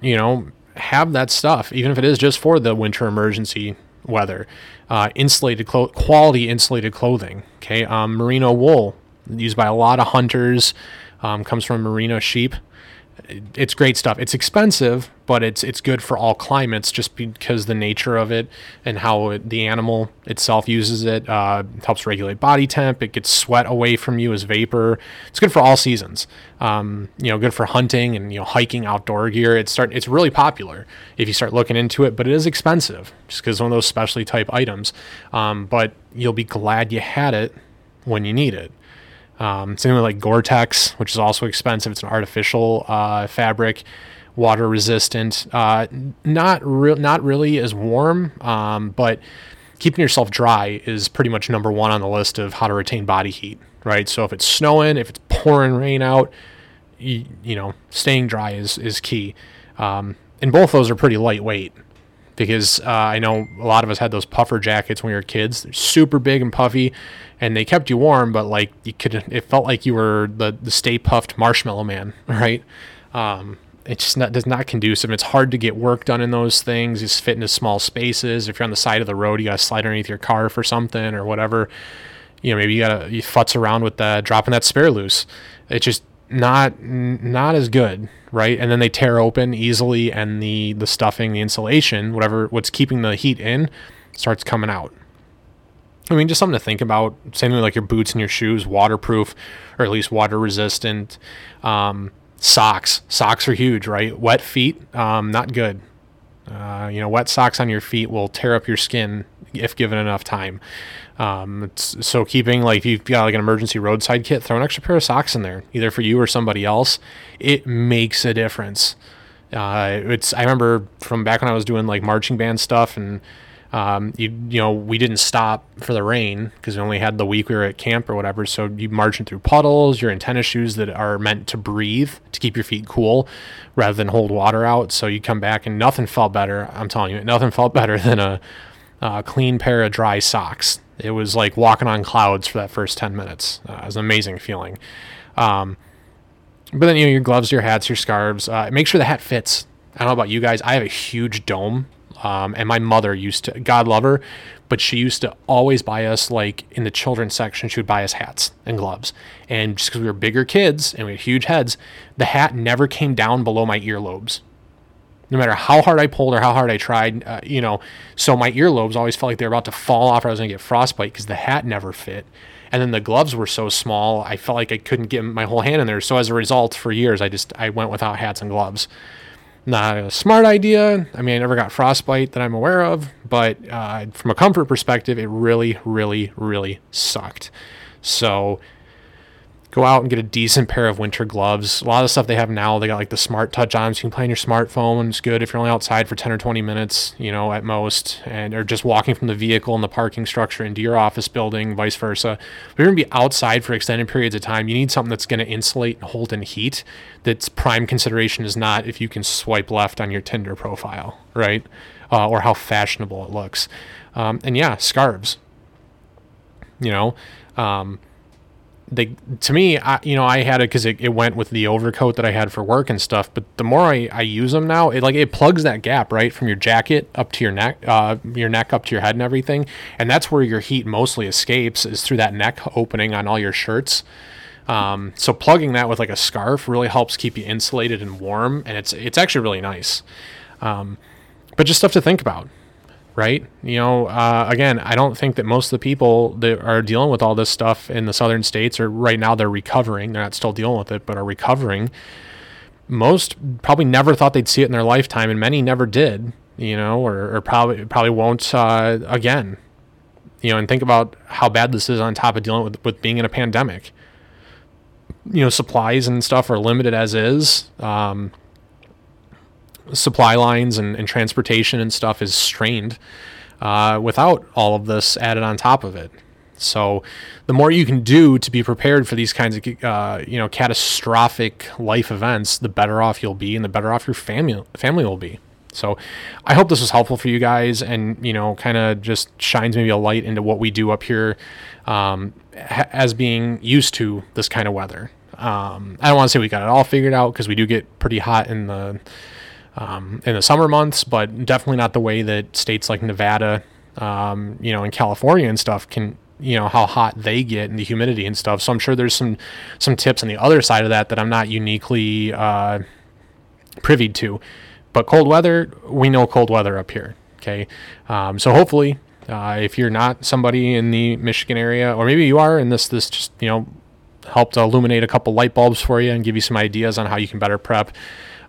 Speaker 1: you know, have that stuff, even if it is just for the winter emergency weather. Uh, insulated clo- quality insulated clothing. Okay, um, merino wool used by a lot of hunters. Um, comes from merino sheep. It's great stuff. It's expensive, but it's it's good for all climates just because the nature of it and how it, the animal itself uses it uh, helps regulate body temp. It gets sweat away from you as vapor. It's good for all seasons. Um, you know, good for hunting and you know hiking outdoor gear. It's start it's really popular if you start looking into it, but it is expensive just because one of those specialty type items. Um, but you'll be glad you had it when you need it. Um, same with like Gore-Tex, which is also expensive. It's an artificial uh, fabric, water resistant. Uh, not real, not really as warm, um, but keeping yourself dry is pretty much number one on the list of how to retain body heat. Right. So if it's snowing, if it's pouring rain out, you, you know, staying dry is is key. Um, and both those are pretty lightweight because uh, I know a lot of us had those puffer jackets when we were kids. They're super big and puffy, and they kept you warm, but like you could, it felt like you were the the Stay Puft Marshmallow Man, right? Um, it's just not does not conducive. It's hard to get work done in those things. Just fit into small spaces. If you're on the side of the road, you got to slide underneath your car for something or whatever. You know, maybe you got to you futz around with the dropping that spare loose. It just not not as good, right? And then they tear open easily, and the the stuffing, the insulation, whatever what's keeping the heat in, starts coming out. I mean, just something to think about. Same thing like your boots and your shoes, waterproof or at least water resistant. Um, socks, socks are huge, right? Wet feet, um, not good. Uh, you know, wet socks on your feet will tear up your skin if given enough time. Um, so keeping like if you've got like an emergency roadside kit, throw an extra pair of socks in there, either for you or somebody else. It makes a difference. Uh, it's I remember from back when I was doing like marching band stuff and um, you you know we didn't stop for the rain because we only had the week we were at camp or whatever. So you marching through puddles. You're in tennis shoes that are meant to breathe to keep your feet cool, rather than hold water out. So you come back and nothing felt better. I'm telling you, nothing felt better than a, a clean pair of dry socks. It was like walking on clouds for that first ten minutes. Uh, it was an amazing feeling. Um, but then you know your gloves, your hats, your scarves. Uh, make sure the hat fits. I don't know about you guys. I have a huge dome um, and my mother used to, God love her, but she used to always buy us, like in the children's section, she would buy us hats and gloves. And just because we were bigger kids and we had huge heads, the hat never came down below my earlobes. No matter how hard I pulled or how hard I tried, uh, you know, so my earlobes always felt like they were about to fall off or I was going to get frostbite because the hat never fit. And then the gloves were so small, I felt like I couldn't get my whole hand in there. So as a result, for years, I just I went without hats and gloves not a smart idea. I mean, I never got frostbite that I'm aware of, but uh, from a comfort perspective, it really, really, really sucked. So go out and get a decent pair of winter gloves. A lot of the stuff they have now, they got like the smart touch on, so you can play on your smartphone. It's good if you're only outside for 10 or 20 minutes, you know, at most, and or just walking from the vehicle in the parking structure into your office building, vice versa. If you're gonna be outside for extended periods of time, you need something that's gonna insulate and hold in heat. That's prime consideration is not if you can swipe left on your Tinder profile, right? Uh, or how fashionable it looks. Um, and yeah, scarves. You know, um, they to me I, you know i had it because it, it went with the overcoat that i had for work and stuff but the more I, I use them now it like it plugs that gap right from your jacket up to your neck uh, your neck up to your head and everything and that's where your heat mostly escapes is through that neck opening on all your shirts. Um, so plugging that with like a scarf really helps keep you insulated and warm and it's it's actually really nice. Um, but just stuff to think about right? You know, uh, again, I don't think that most of the people that are dealing with all this stuff in the southern states are right now they're recovering. They're not still dealing with it, but are recovering. Most probably never thought they'd see it in their lifetime, and many never did. You know, or, or probably probably won't uh, again. You know, and think about how bad this is on top of dealing with with being in a pandemic. You know, supplies and stuff are limited as is. Um, supply lines and, and transportation and stuff is strained uh, without all of this added on top of it. So, the more you can do to be prepared for these kinds of uh, you know catastrophic life events, the better off you'll be, and the better off your family family will be. So, I hope this was helpful for you guys, and you know, kind of just shines maybe a light into what we do up here um, ha- as being used to this kind of weather. Um, I don't want to say we got it all figured out because we do get pretty hot in the um, in the summer months, but definitely not the way that states like Nevada, um, you know, and California and stuff can, you know, how hot they get and the humidity and stuff. So I'm sure there's some some tips on the other side of that that I'm not uniquely uh, privy to. But cold weather, we know cold weather up here. Okay, um, so hopefully, uh, if you're not somebody in the Michigan area, or maybe you are, and this this just you know helped illuminate a couple light bulbs for you and give you some ideas on how you can better prep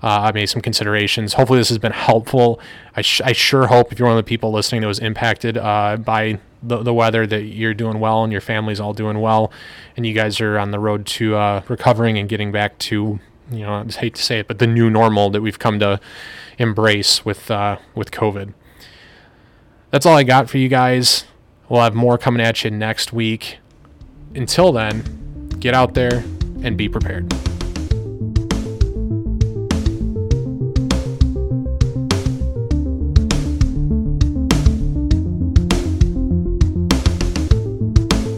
Speaker 1: uh, I made some considerations. Hopefully, this has been helpful. I, sh- I sure hope if you're one of the people listening that was impacted uh, by the, the weather that you're doing well and your family's all doing well, and you guys are on the road to uh, recovering and getting back to you know I just hate to say it, but the new normal that we've come to embrace with uh, with COVID. That's all I got for you guys. We'll have more coming at you next week. Until then, get out there and be prepared.